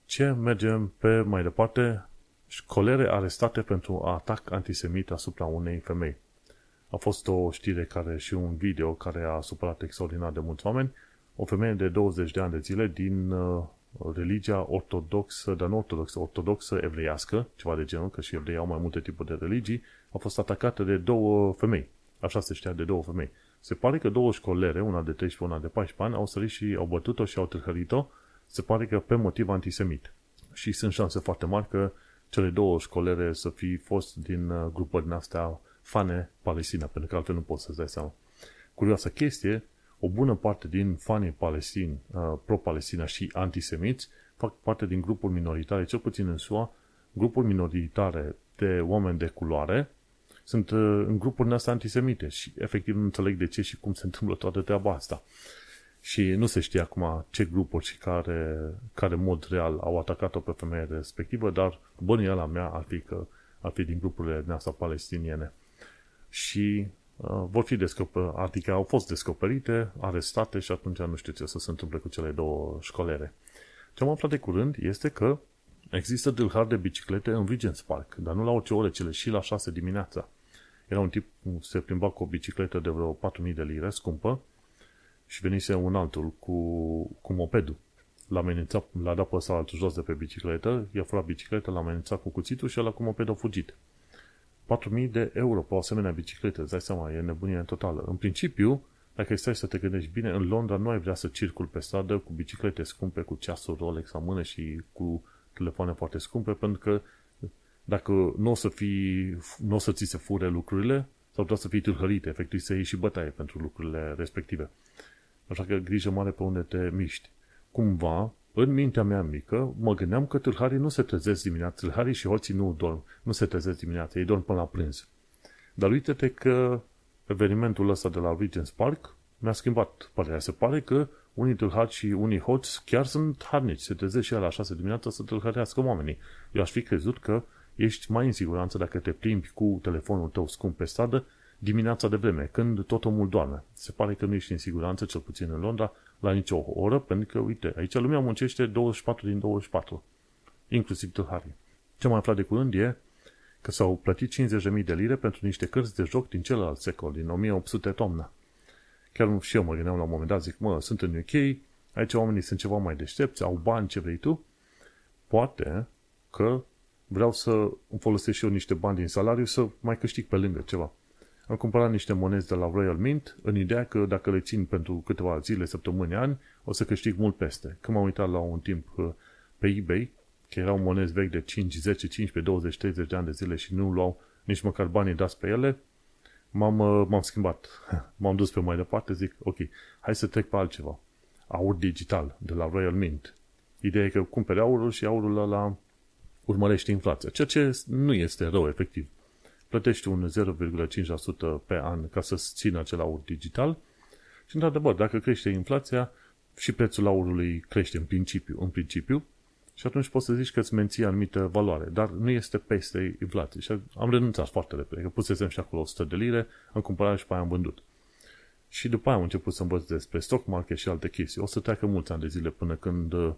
Ce mergem pe mai departe? Școlere arestate pentru atac antisemit asupra unei femei. A fost o știre care și un video care a supărat extraordinar de mulți oameni. O femeie de 20 de ani de zile din uh, religia ortodoxă, dar nu ortodoxă, ortodoxă evreiască, ceva de genul, că și evrei au mai multe tipuri de religii, a fost atacată de două femei. Așa se știa de două femei. Se pare că două școlere, una de 13, una de 14 ani, au sărit și au bătut-o și au târhărit-o se pare că pe motiv antisemit. Și sunt șanse foarte mari că cele două școlere să fi fost din uh, grupări din astea fane Palestina, pentru că altfel nu poți să-ți dai seama. Curioasă chestie, o bună parte din fanii palestini, uh, pro-Palestina și antisemiți fac parte din grupuri minoritare, cel puțin în SUA, grupuri minoritare de oameni de culoare sunt uh, în grupuri astea antisemite și efectiv nu înțeleg de ce și cum se întâmplă toată treaba asta. Și nu se știe acum ce grupuri și care, care mod real au atacat-o pe femeia respectivă, dar bănuiala mea ar fi că ar fi din grupurile din asta palestiniene. Și uh, vor fi descoperite, adică au fost descoperite, arestate și atunci nu știu ce să se întâmple cu cele două școlere. Ce am aflat de curând este că există dâlhari de biciclete în Regent's Park, dar nu la orice ore, cele și la 6 dimineața. Era un tip, se plimba cu o bicicletă de vreo 4.000 de lire, scumpă, și venise un altul cu, cu mopedul. L-a amenințat, l-a dat pe ăsta altul jos de pe bicicletă, i-a furat bicicleta, l-a amenințat cu cuțitul și ăla cu mopedul a fugit. 4.000 de euro pe o asemenea bicicletă, îți dai seama, e nebunie totală. În principiu, dacă stai să te gândești bine, în Londra nu ai vrea să circul pe stradă cu biciclete scumpe, cu ceasuri Rolex la mână și cu telefoane foarte scumpe, pentru că dacă nu o să, fii, nu o să ți se fure lucrurile, sau doar să fii tâlhărite, efectiv să iei și bătaie pentru lucrurile respective. Așa că grijă mare pe unde te miști. Cumva, în mintea mea mică, mă gândeam că tâlharii nu se trezesc dimineața, tâlharii și hoții nu dorm, nu se trezesc dimineața, ei dorm până la prânz. Dar uite-te că evenimentul ăsta de la Regent's Park mi-a schimbat părerea. Se pare că unii tâlhari și unii hoți chiar sunt harnici, se trezesc și la 6 dimineața să tâlhărească oamenii. Eu aș fi crezut că ești mai în siguranță dacă te plimbi cu telefonul tău scump pe stradă dimineața de vreme, când tot omul doarme. Se pare că nu ești în siguranță, cel puțin în Londra, la nicio oră, pentru că, uite, aici lumea muncește 24 din 24, inclusiv tâlharii. Ce mai aflat de curând e că s-au plătit 50.000 de lire pentru niște cărți de joc din celălalt secol, din 1800 toamnă. Chiar și eu mă gândeam la un moment dat, zic, mă, sunt în UK, aici oamenii sunt ceva mai deștepți, au bani, ce vrei tu, poate că vreau să îmi folosesc și eu niște bani din salariu să mai câștig pe lângă ceva. Am cumpărat niște monezi de la Royal Mint în ideea că dacă le țin pentru câteva zile, săptămâni, ani, o să câștig mult peste. Când m-am uitat la un timp uh, pe eBay, că erau monezi vechi de 5, 10, 15, 20, 30 de ani de zile și nu luau nici măcar banii dați pe ele, m-am, uh, m-am schimbat. M-am dus pe mai departe, zic, ok, hai să trec pe altceva. Aur digital, de la Royal Mint. Ideea e că cumperi aurul și aurul ăla urmărește inflația, ceea ce nu este rău, efectiv. Plătești un 0,5% pe an ca să țină acel aur digital și, într-adevăr, dacă crește inflația, și prețul aurului crește în principiu, în principiu și atunci poți să zici că îți menții anumită valoare, dar nu este peste inflație. Și am renunțat foarte repede, că pusesem și acolo 100 de lire, am cumpărat și pe aia am vândut. Și după aia am început să învăț despre stock market și alte chestii. O să treacă mulți ani de zile până când uh,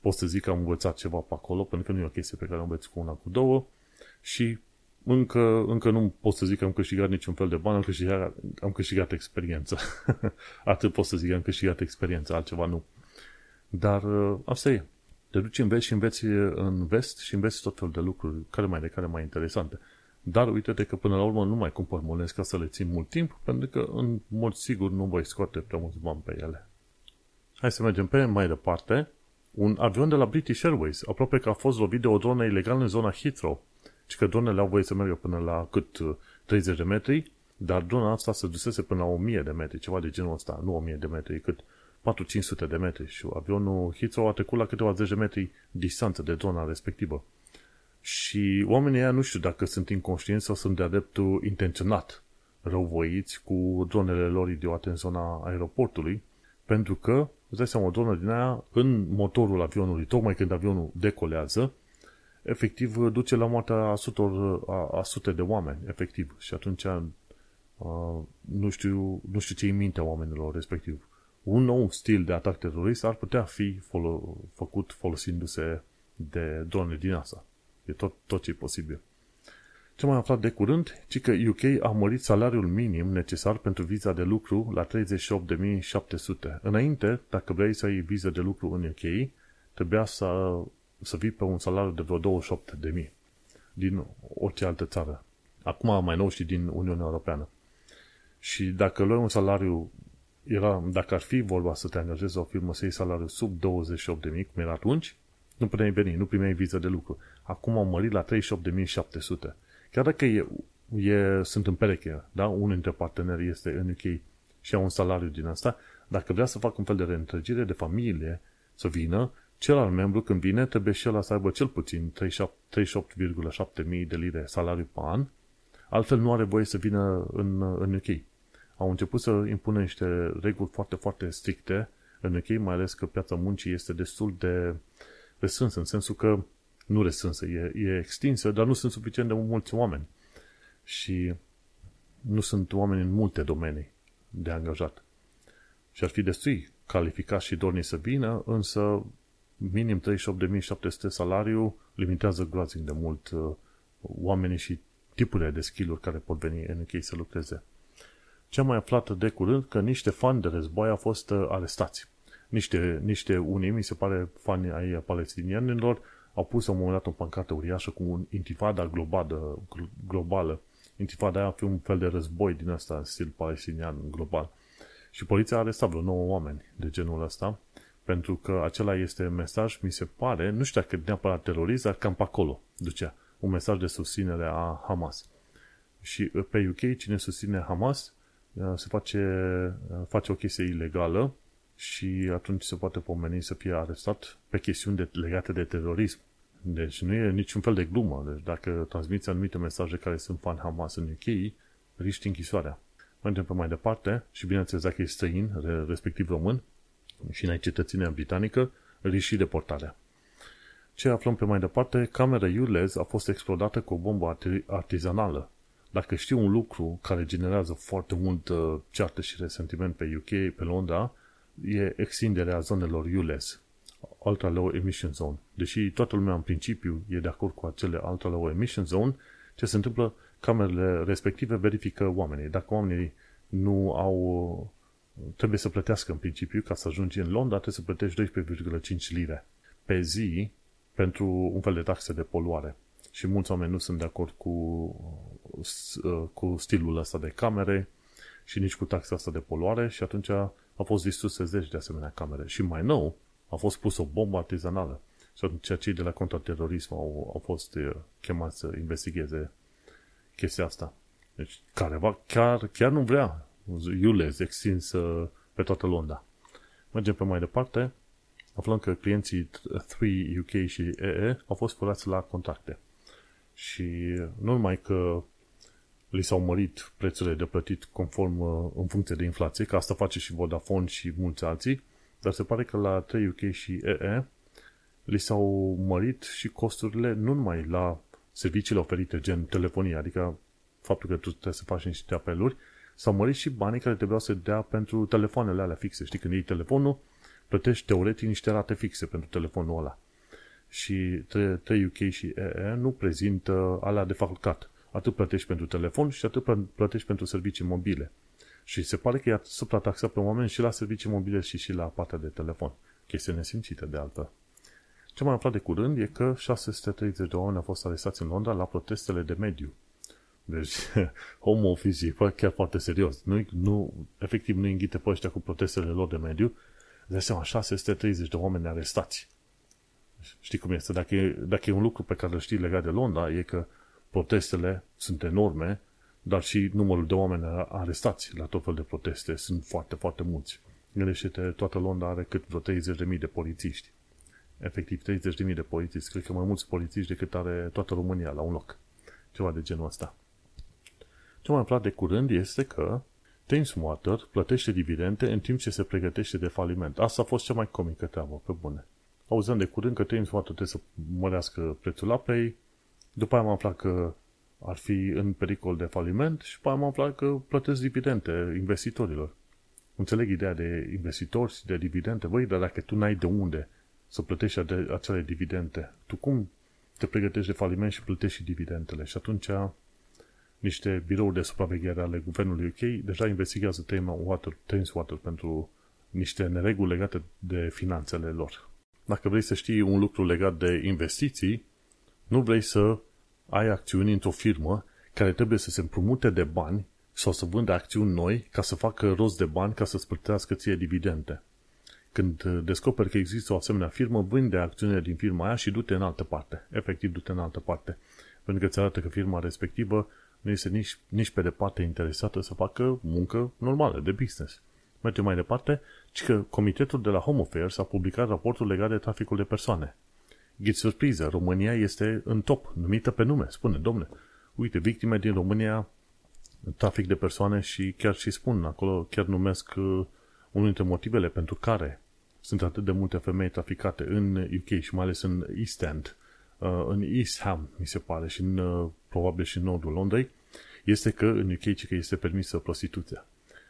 pot să zic că am învățat ceva pe acolo, pentru că nu e o chestie pe care o înveți cu una, cu două și încă, încă nu pot să zic că am câștigat niciun fel de bani, am câștigat, am câștigat experiență. Atât pot să zic că am câștigat experiență, altceva nu. Dar uh, asta e. Te duci, înveți și înveți în vest și înveți tot felul de lucruri, care mai de care mai interesante. Dar uite-te că până la urmă nu mai cumpăr monezi ca să le țin mult timp, pentru că în mod sigur nu voi scoate prea mulți bani pe ele. Hai să mergem pe mai departe un avion de la British Airways, aproape că a fost lovit de o dronă ilegală în zona Heathrow. Și că dronele au voie să meargă până la cât 30 uh, de metri, dar drona asta se dusese până la 1000 de metri, ceva de genul ăsta, nu 1000 de metri, cât 4-500 de metri și avionul Heathrow a trecut la câteva zeci de metri distanță de drona respectivă. Și oamenii ăia nu știu dacă sunt inconștienți sau sunt de adeptul intenționat răuvoiți cu dronele lor idiote în zona aeroportului, pentru că îți dai seama, o dronă din aia în motorul avionului, tocmai când avionul decolează, efectiv duce la moartea a, sutor, a, a sute de oameni, efectiv. Și atunci a, nu, știu, nu știu ce e mintea oamenilor respectiv. Un nou stil de atac terorist ar putea fi folo- făcut folosindu-se de drone din asta. E tot, tot ce e posibil. Ce mai aflat de curând, ci că UK a mărit salariul minim necesar pentru viza de lucru la 38.700. Înainte, dacă vrei să ai viză de lucru în UK, trebuia să, să vii pe un salariu de vreo 28.000 din orice altă țară. Acum mai nou și din Uniunea Europeană. Și dacă luai un salariu era, dacă ar fi vorba să te angajezi o firmă să iei salariul sub 28.000, cum era atunci, nu puteai veni, nu primeai viză de lucru. Acum au mărit la 38.700. Chiar dacă e, e, sunt în pereche, da? unul dintre parteneri este în UK și au un salariu din asta, dacă vrea să facă un fel de reîntregire de familie, să vină, celălalt membru când vine trebuie și ăla să aibă cel puțin 38,7 mii de lire salariu pe an, altfel nu are voie să vină în, în UK. Au început să impună niște reguli foarte, foarte stricte în UK, mai ales că piața muncii este destul de restrânsă, în sensul că nu restrânsă, e, e extinsă, dar nu sunt suficient de mulți oameni. Și nu sunt oameni în multe domenii de angajat. Și ar fi destui calificați și dorni să vină, însă minim 38.700 salariu limitează groaznic de mult uh, oamenii și tipurile de skill care pot veni în UK să lucreze. Ce am mai aflat de curând că niște fani de război au fost uh, arestați. Niște, niște unii, mi se pare, fani ai palestinienilor, au pus la un moment dat o pancartă uriașă cu un intifada globală, globală. Intifada aia fi un fel de război din asta, în stil palestinian global. Și poliția a arestat vreo 9 oameni de genul ăsta, pentru că acela este mesaj, mi se pare, nu știu dacă neapărat terorist, dar cam pe acolo ducea un mesaj de susținere a Hamas. Și pe UK, cine susține Hamas, uh, se face, uh, face o chestie ilegală și atunci se poate pomeni să fie arestat pe chestiuni de, legate de terorism. Deci nu e niciun fel de glumă. Deci dacă transmiți anumite mesaje care sunt fan Hamas în UK, riști închisoarea. Mergem pe mai departe și bineînțeles dacă e străin, respectiv român, și n-ai cetățenia britanică, riști și deportarea. Ce aflăm pe mai departe, camera ULEZ a fost explodată cu o bombă artizanală. Dacă știi un lucru care generează foarte mult uh, ceartă și resentiment pe UK, pe Londra, e extinderea zonelor ULEZ, Ultra Low Emission Zone. Deși toată lumea în principiu e de acord cu acele Ultra Low Emission Zone, ce se întâmplă, camerele respective verifică oamenii. Dacă oamenii nu au trebuie să plătească în principiu ca să ajungi în Londra, trebuie să plătești 12,5 lire pe zi pentru un fel de taxe de poluare. Și mulți oameni nu sunt de acord cu, uh, cu stilul ăsta de camere și nici cu taxa asta de poluare și atunci au fost distruse zeci de asemenea camere. Și mai nou, a fost pus o bombă artizanală. Și atunci cei de la contraterorism au, au fost uh, chemați să investigheze chestia asta. Deci careva chiar, chiar nu vrea Iules extins uh, pe toată Londra. Mergem pe mai departe. Aflăm că clienții 3 UK și EE au fost furați la contracte. Și nu numai că li s-au mărit prețurile de plătit conform uh, în funcție de inflație, că asta face și Vodafone și mulți alții, dar se pare că la 3 UK și EE li s-au mărit și costurile nu numai la serviciile oferite, gen telefonie, adică faptul că tu trebuie să faci niște apeluri, s-au mărit și banii care trebuiau să dea pentru telefoanele alea fixe. Știi, când iei telefonul, plătești teoretic niște rate fixe pentru telefonul ăla. Și 3 UK și EE nu prezintă alea de facultat. Atât plătești pentru telefon și atât plătești pentru servicii mobile. Și se pare că e suprataxat pe moment și la servicii mobile și și la partea de telefon. Chestie nesimțită de altfel. Ce mai aflat de curând e că 630 de oameni au fost arestați în Londra la protestele de mediu. Deci, home office e chiar foarte serios. Nu, nu, efectiv nu înghite pe ăștia cu protestele lor de mediu. De seama, 630 de oameni arestați. Știi cum este? Dacă e, dacă e un lucru pe care îl știi legat de Londra, e că protestele sunt enorme, dar și numărul de oameni arestați la tot fel de proteste sunt foarte, foarte mulți. Gândește-te, toată Londra are cât vreo 30.000 de polițiști. Efectiv, 30.000 de polițiști. Cred că mai mulți polițiști decât are toată România la un loc. Ceva de genul ăsta. Ce mai aflat de curând este că Thames Water plătește dividende în timp ce se pregătește de faliment. Asta a fost cea mai comică treabă, pe bune. Auzeam de curând că Thames Water trebuie să mărească prețul apei, după aia am aflat că ar fi în pericol de faliment și după aia am aflat că plătesc dividende investitorilor. Înțeleg ideea de investitori și de dividende, băi, dar dacă tu n-ai de unde să plătești acele dividende, tu cum te pregătești de faliment și plătești și dividendele? Și atunci niște birouri de supraveghere ale guvernului UK deja investigează tema Water, Thames Water pentru niște nereguli legate de finanțele lor. Dacă vrei să știi un lucru legat de investiții, nu vrei să ai acțiuni într-o firmă care trebuie să se împrumute de bani sau să vândă acțiuni noi ca să facă rost de bani ca să-ți plătească ție dividende. Când descoperi că există o asemenea firmă, vinde acțiunile din firma aia și du-te în altă parte. Efectiv, du-te în altă parte. Pentru că îți arată că firma respectivă nu este nici, nici pe departe interesată să facă muncă normală, de business. Mergem mai departe, ci că Comitetul de la Home Affairs a publicat raportul legat de traficul de persoane. Ghid surpriză, România este în top, numită pe nume. Spune, domne, uite, victime din România, trafic de persoane și chiar și spun acolo, chiar numesc uh, unul dintre motivele pentru care sunt atât de multe femei traficate în UK și mai ales în East End, uh, în East Ham, mi se pare, și în, uh, probabil și în nordul Londrei, este că în UK că este permisă prostituția.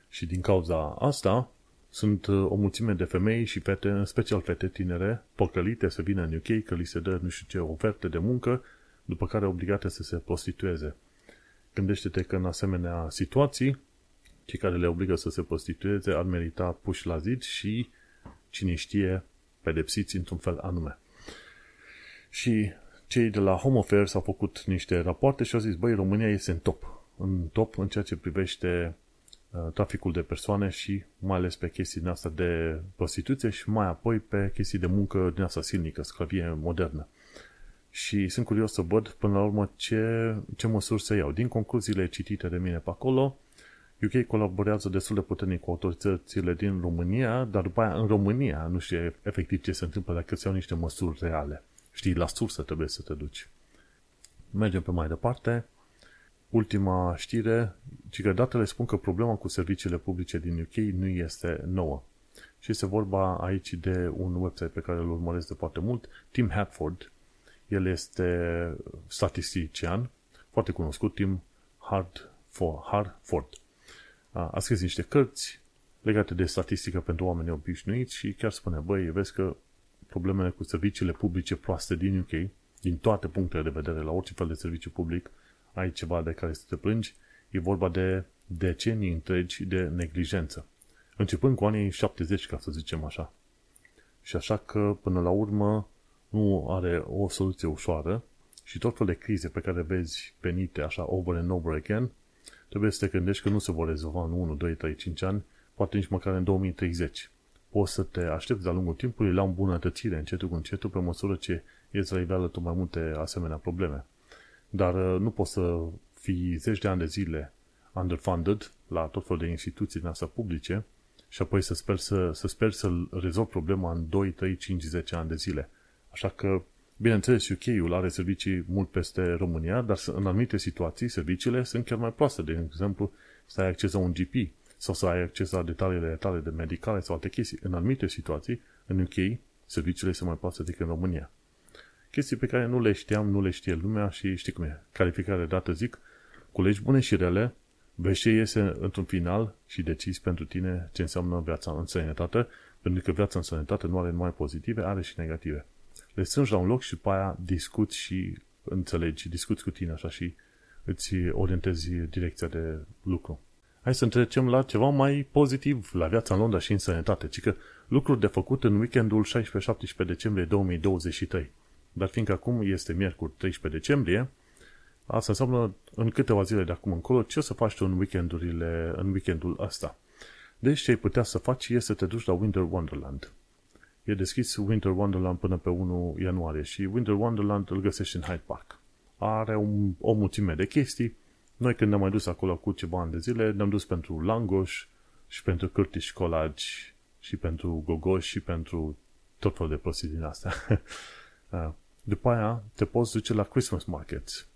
Și din cauza asta, sunt uh, o mulțime de femei și fete, în special fete tinere, pocălite să vină în UK, că li se dă nu știu ce oferte de muncă, după care obligate să se prostitueze. Gândește-te că în asemenea situații, cei care le obligă să se prostitueze ar merita puși la zid și, cine știe, pedepsiți într-un fel anume. Și cei de la Home Affairs au făcut niște rapoarte și au zis, băi, România este în top. În top în ceea ce privește uh, traficul de persoane și mai ales pe chestii din asta de prostituție și mai apoi pe chestii de muncă din asta silnică, sclavie modernă. Și sunt curios să văd până la urmă ce, ce măsuri se iau. Din concluziile citite de mine pe acolo, UK colaborează destul de puternic cu autoritățile din România, dar după aia în România nu știe efectiv ce se întâmplă dacă se iau niște măsuri reale. Știi, la sursă trebuie să te duci. Mergem pe mai departe. Ultima știre, ci că datele spun că problema cu serviciile publice din UK nu este nouă. Și este vorba aici de un website pe care îl urmăresc de foarte mult, Tim Hadford. El este statistician, foarte cunoscut, Tim Hardford. A scris niște cărți legate de statistică pentru oameni obișnuiți și chiar spune, băi, vezi că problemele cu serviciile publice proaste din UK, din toate punctele de vedere, la orice fel de serviciu public, ai ceva de care să te plângi, e vorba de decenii întregi de neglijență. Începând cu anii 70, ca să zicem așa. Și așa că, până la urmă, nu are o soluție ușoară și tot felul de crize pe care vezi venite așa over and over again, trebuie să te gândești că nu se vor rezolva în 1, 2, 3, 5 ani, poate nici măcar în 2030 poți să te aștepți de-a lungul timpului la îmbunătățire încetul cu încetul pe măsură ce ești la iveală tot mai multe asemenea probleme. Dar uh, nu poți să fii zeci de ani de zile underfunded la tot felul de instituții din astea publice și apoi să sper să, să sper să rezolvi problema în 2, 3, 5, 10 ani de zile. Așa că, bineînțeles, UK-ul are servicii mult peste România, dar în anumite situații serviciile sunt chiar mai proaste. De exemplu, să ai acces la un GP sau să ai acces la detaliile tale de medicale sau alte chestii. În anumite situații, în UK, serviciile se mai poate decât în România. Chestii pe care nu le știam, nu le știe lumea și știi cum e. Calificare dată zic, culegi bune și rele, vezi ce iese într-un final și decizi pentru tine ce înseamnă viața în sănătate, pentru că viața în sănătate nu are numai pozitive, are și negative. Le strângi la un loc și după aia discuți și înțelegi, discuți cu tine așa și îți orientezi direcția de lucru. Hai să trecem la ceva mai pozitiv, la viața în Londra și în sănătate, ci că lucruri de făcut în weekendul 16-17 decembrie 2023. Dar fiindcă acum este miercuri 13 decembrie, asta înseamnă în câteva zile de acum încolo ce o să faci tu în, weekendurile, în weekendul ăsta. Deci ce ai putea să faci este să te duci la Winter Wonderland. E deschis Winter Wonderland până pe 1 ianuarie și Winter Wonderland îl găsești în Hyde Park. Are un, o mulțime de chestii, noi când ne-am mai dus acolo cu ceva ani de zile, ne-am dus pentru langoș și pentru cârtiși colagi și pentru gogoși și pentru tot felul de prostii din astea. Da. După aia te poți duce la Christmas markets.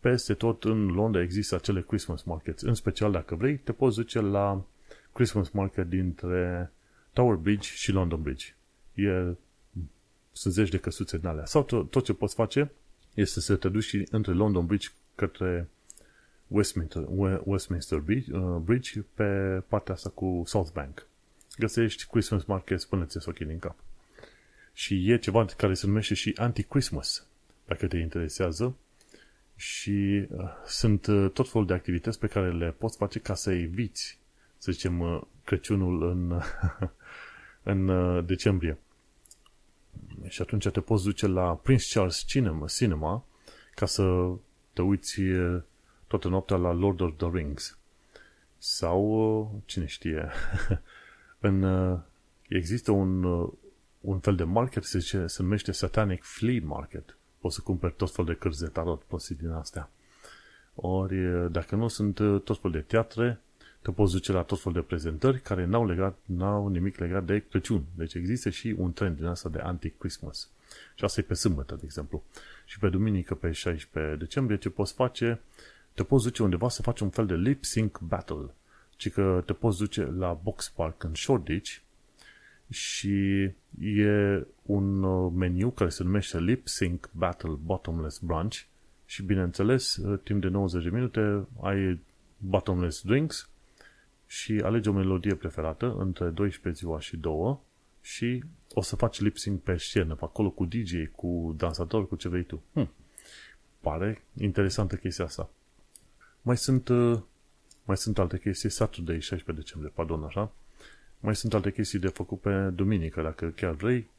Peste tot în Londra există acele Christmas markets. În special dacă vrei, te poți duce la Christmas market dintre Tower Bridge și London Bridge. E, sunt zeci de căsuțe din alea. Sau tot, tot ce poți face este să te duci între London Bridge către Westminster, Westminster Bridge, uh, Bridge pe partea asta cu South Bank. Găsești Christmas markets până ți ochii din cap. Și e ceva care se numește și Anti-Christmas, dacă te interesează. Și uh, sunt uh, tot felul de activități pe care le poți face ca să eviți, să zicem, uh, Crăciunul în, în uh, decembrie. Și atunci te poți duce la Prince Charles Cinema, Cinema ca să te uiți uh, toată noaptea la Lord of the Rings. Sau, uh, cine știe, în, uh, există un, uh, un fel de market, se, zice, se numește Satanic Flea Market. Poți să cumperi tot fel de cărți de tarot, poți din astea. Ori, dacă nu sunt tot fel de teatre, te poți duce la tot fel de prezentări care n-au, legat, n-au nimic legat de Crăciun. Deci există și un trend din asta de anti-Christmas. Și asta e pe sâmbătă, de exemplu. Și pe duminică, pe 16 decembrie, ce poți face, te poți duce undeva să faci un fel de lip sync battle. Ci că te poți duce la Box Park în Shoreditch și e un uh, meniu care se numește Lip Sync Battle Bottomless Brunch și bineînțeles, uh, timp de 90 de minute ai bottomless drinks și alegi o melodie preferată între 12 ziua și 2 și o să faci lip sync pe scenă, pe acolo cu DJ, cu dansator, cu ce vrei tu. Hm. Pare interesantă chestia asta. Mai sunt, uh, mai sunt alte chestii, Saturday, 16 decembrie, pardon, așa. Mai sunt alte chestii de făcut pe duminică, dacă chiar vrei.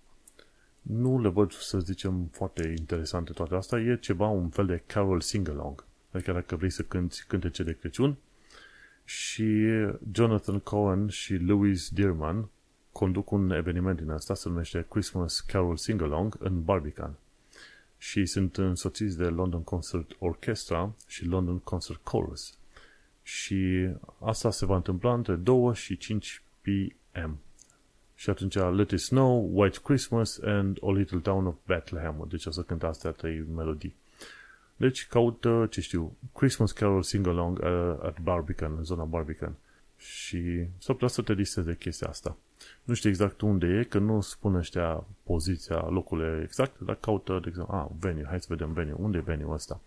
Nu le văd, să zicem, foarte interesante toate astea. E ceva, un fel de carol sing-along. Adică dacă vrei să cânti cântece de Crăciun, și Jonathan Cohen și Louis Dearman conduc un eveniment din asta, se numește Christmas Carol Sing-Along în Barbican. Și sunt însoțiți de London Concert Orchestra și London Concert Chorus. Și asta se va întâmpla între 2 și 5 p.m. Și atunci Let It Snow, White Christmas and A Little Town of Bethlehem. Deci o să cânt astea trei melodii. Deci caută, ce știu, Christmas Carol Sing-Along uh, at Barbican, în zona Barbican. Și s-ar putea să te listeze chestia asta. Nu știu exact unde e, că nu spune ăștia poziția, locul exact, dar caută, de exemplu, ah, venue, hai să vedem venue. Unde e venue ăsta?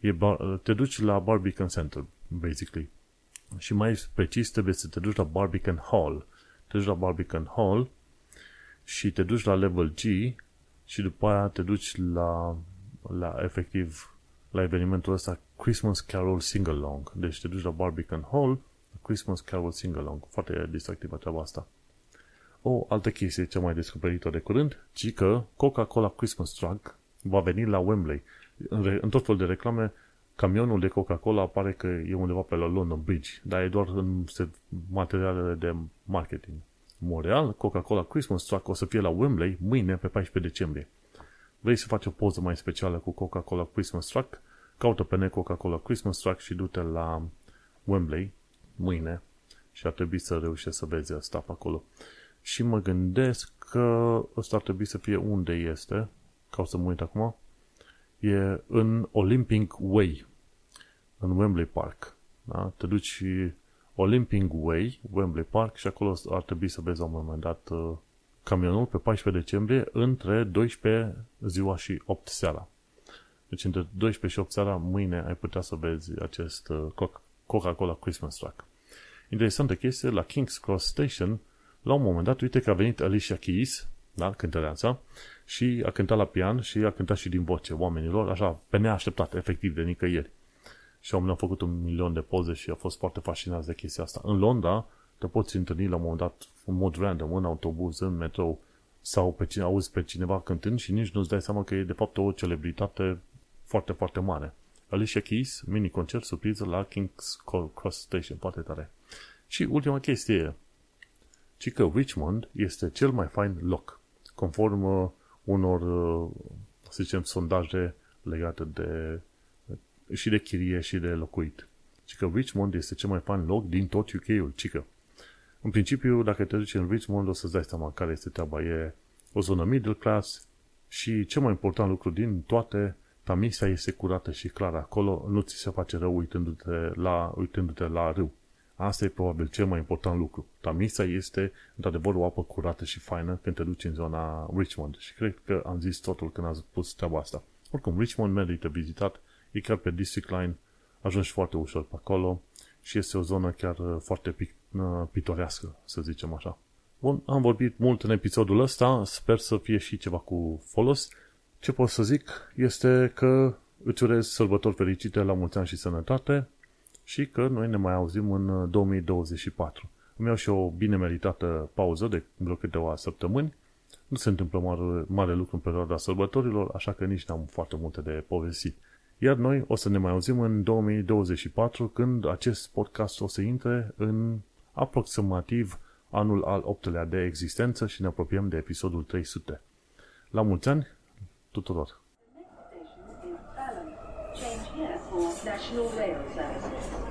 E bar, te duci la Barbican Center, basically. Și mai precis trebuie să te duci la Barbican Hall. Te duci la Barbican Hall și te duci la level G și după aia te duci la, la efectiv la evenimentul ăsta Christmas Carol Sing-Along. Deci te duci la Barbican Hall, Christmas Carol Sing-Along. Foarte distractivă treaba asta. O altă chestie ce mai descoperit-o de curând, ci că Coca-Cola Christmas Truck va veni la Wembley. În, în tot fel de reclame, camionul de Coca-Cola apare că e undeva pe la London Bridge, dar e doar în materialele de marketing. Montreal, Coca-Cola Christmas Truck o să fie la Wembley mâine pe 14 decembrie. Vrei să faci o poză mai specială cu Coca-Cola Christmas Truck? Caută pe net Coca-Cola Christmas Truck și du-te la Wembley mâine și ar trebui să reușești să vezi asta pe acolo. Și mă gândesc că ăsta ar trebui să fie unde este, ca o să mă uit acum, e în Olympic Way, în Wembley Park. Da? Te duci Olympic Way, Wembley Park și acolo ar trebui să vezi la un moment dat uh, camionul pe 14 decembrie între 12 ziua și 8 seara. Deci între 12 și 8 seara, mâine ai putea să vezi acest uh, Coca-Cola Christmas Truck. Interesantă chestie, la King's Cross Station, la un moment dat, uite că a venit Alicia Keys, da, cântăreața, și a cântat la pian și a cântat și din voce oamenilor, așa, pe neașteptat, efectiv, de nicăieri. Și oamenii au făcut un milion de poze și a fost foarte fascinați de chestia asta. În Londra, te poți întâlni la un moment dat în mod random, în autobuz, în metrou, sau pe cine auzi pe cineva cântând și nici nu-ți dai seama că e de fapt o celebritate foarte, foarte mare. Alicia Keys, mini-concert surpriză la King's Cross Station, foarte tare. Și ultima chestie e, ci că Richmond este cel mai fain loc, conform uh, unor, uh, să zicem, sondaje legate de și de chirie și de locuit. Și că Richmond este cel mai fain loc din tot UK-ul, cică. În principiu, dacă te duci în Richmond, o să-ți dai seama care este treaba. E o zonă middle class și cel mai important lucru din toate, Tamisa este curată și clară acolo, nu ți se face rău uitându-te la, uitându-te la râu. Asta e probabil cel mai important lucru. Tamisa este, într-adevăr, o apă curată și faină când te duci în zona Richmond. Și cred că am zis totul când am spus treaba asta. Oricum, Richmond merită vizitat. E chiar pe District Line. Ajungi foarte ușor pe acolo și este o zonă chiar foarte pic Uh, pitorească, să zicem așa. Bun, am vorbit mult în episodul ăsta, sper să fie și ceva cu folos. Ce pot să zic este că îți urez sărbători fericite, la mulți ani și sănătate și că noi ne mai auzim în 2024. Uh, Îmi iau și o bine meritată pauză de vreo câteva săptămâni. Nu se întâmplă mare, mare lucru în perioada sărbătorilor, așa că nici n-am foarte multe de povestit. Iar noi o să ne mai auzim în 2024 când acest podcast o să intre în aproximativ anul al optelea de existență și ne apropiem de episodul 300. La mulți ani tuturor! for National Rail Services.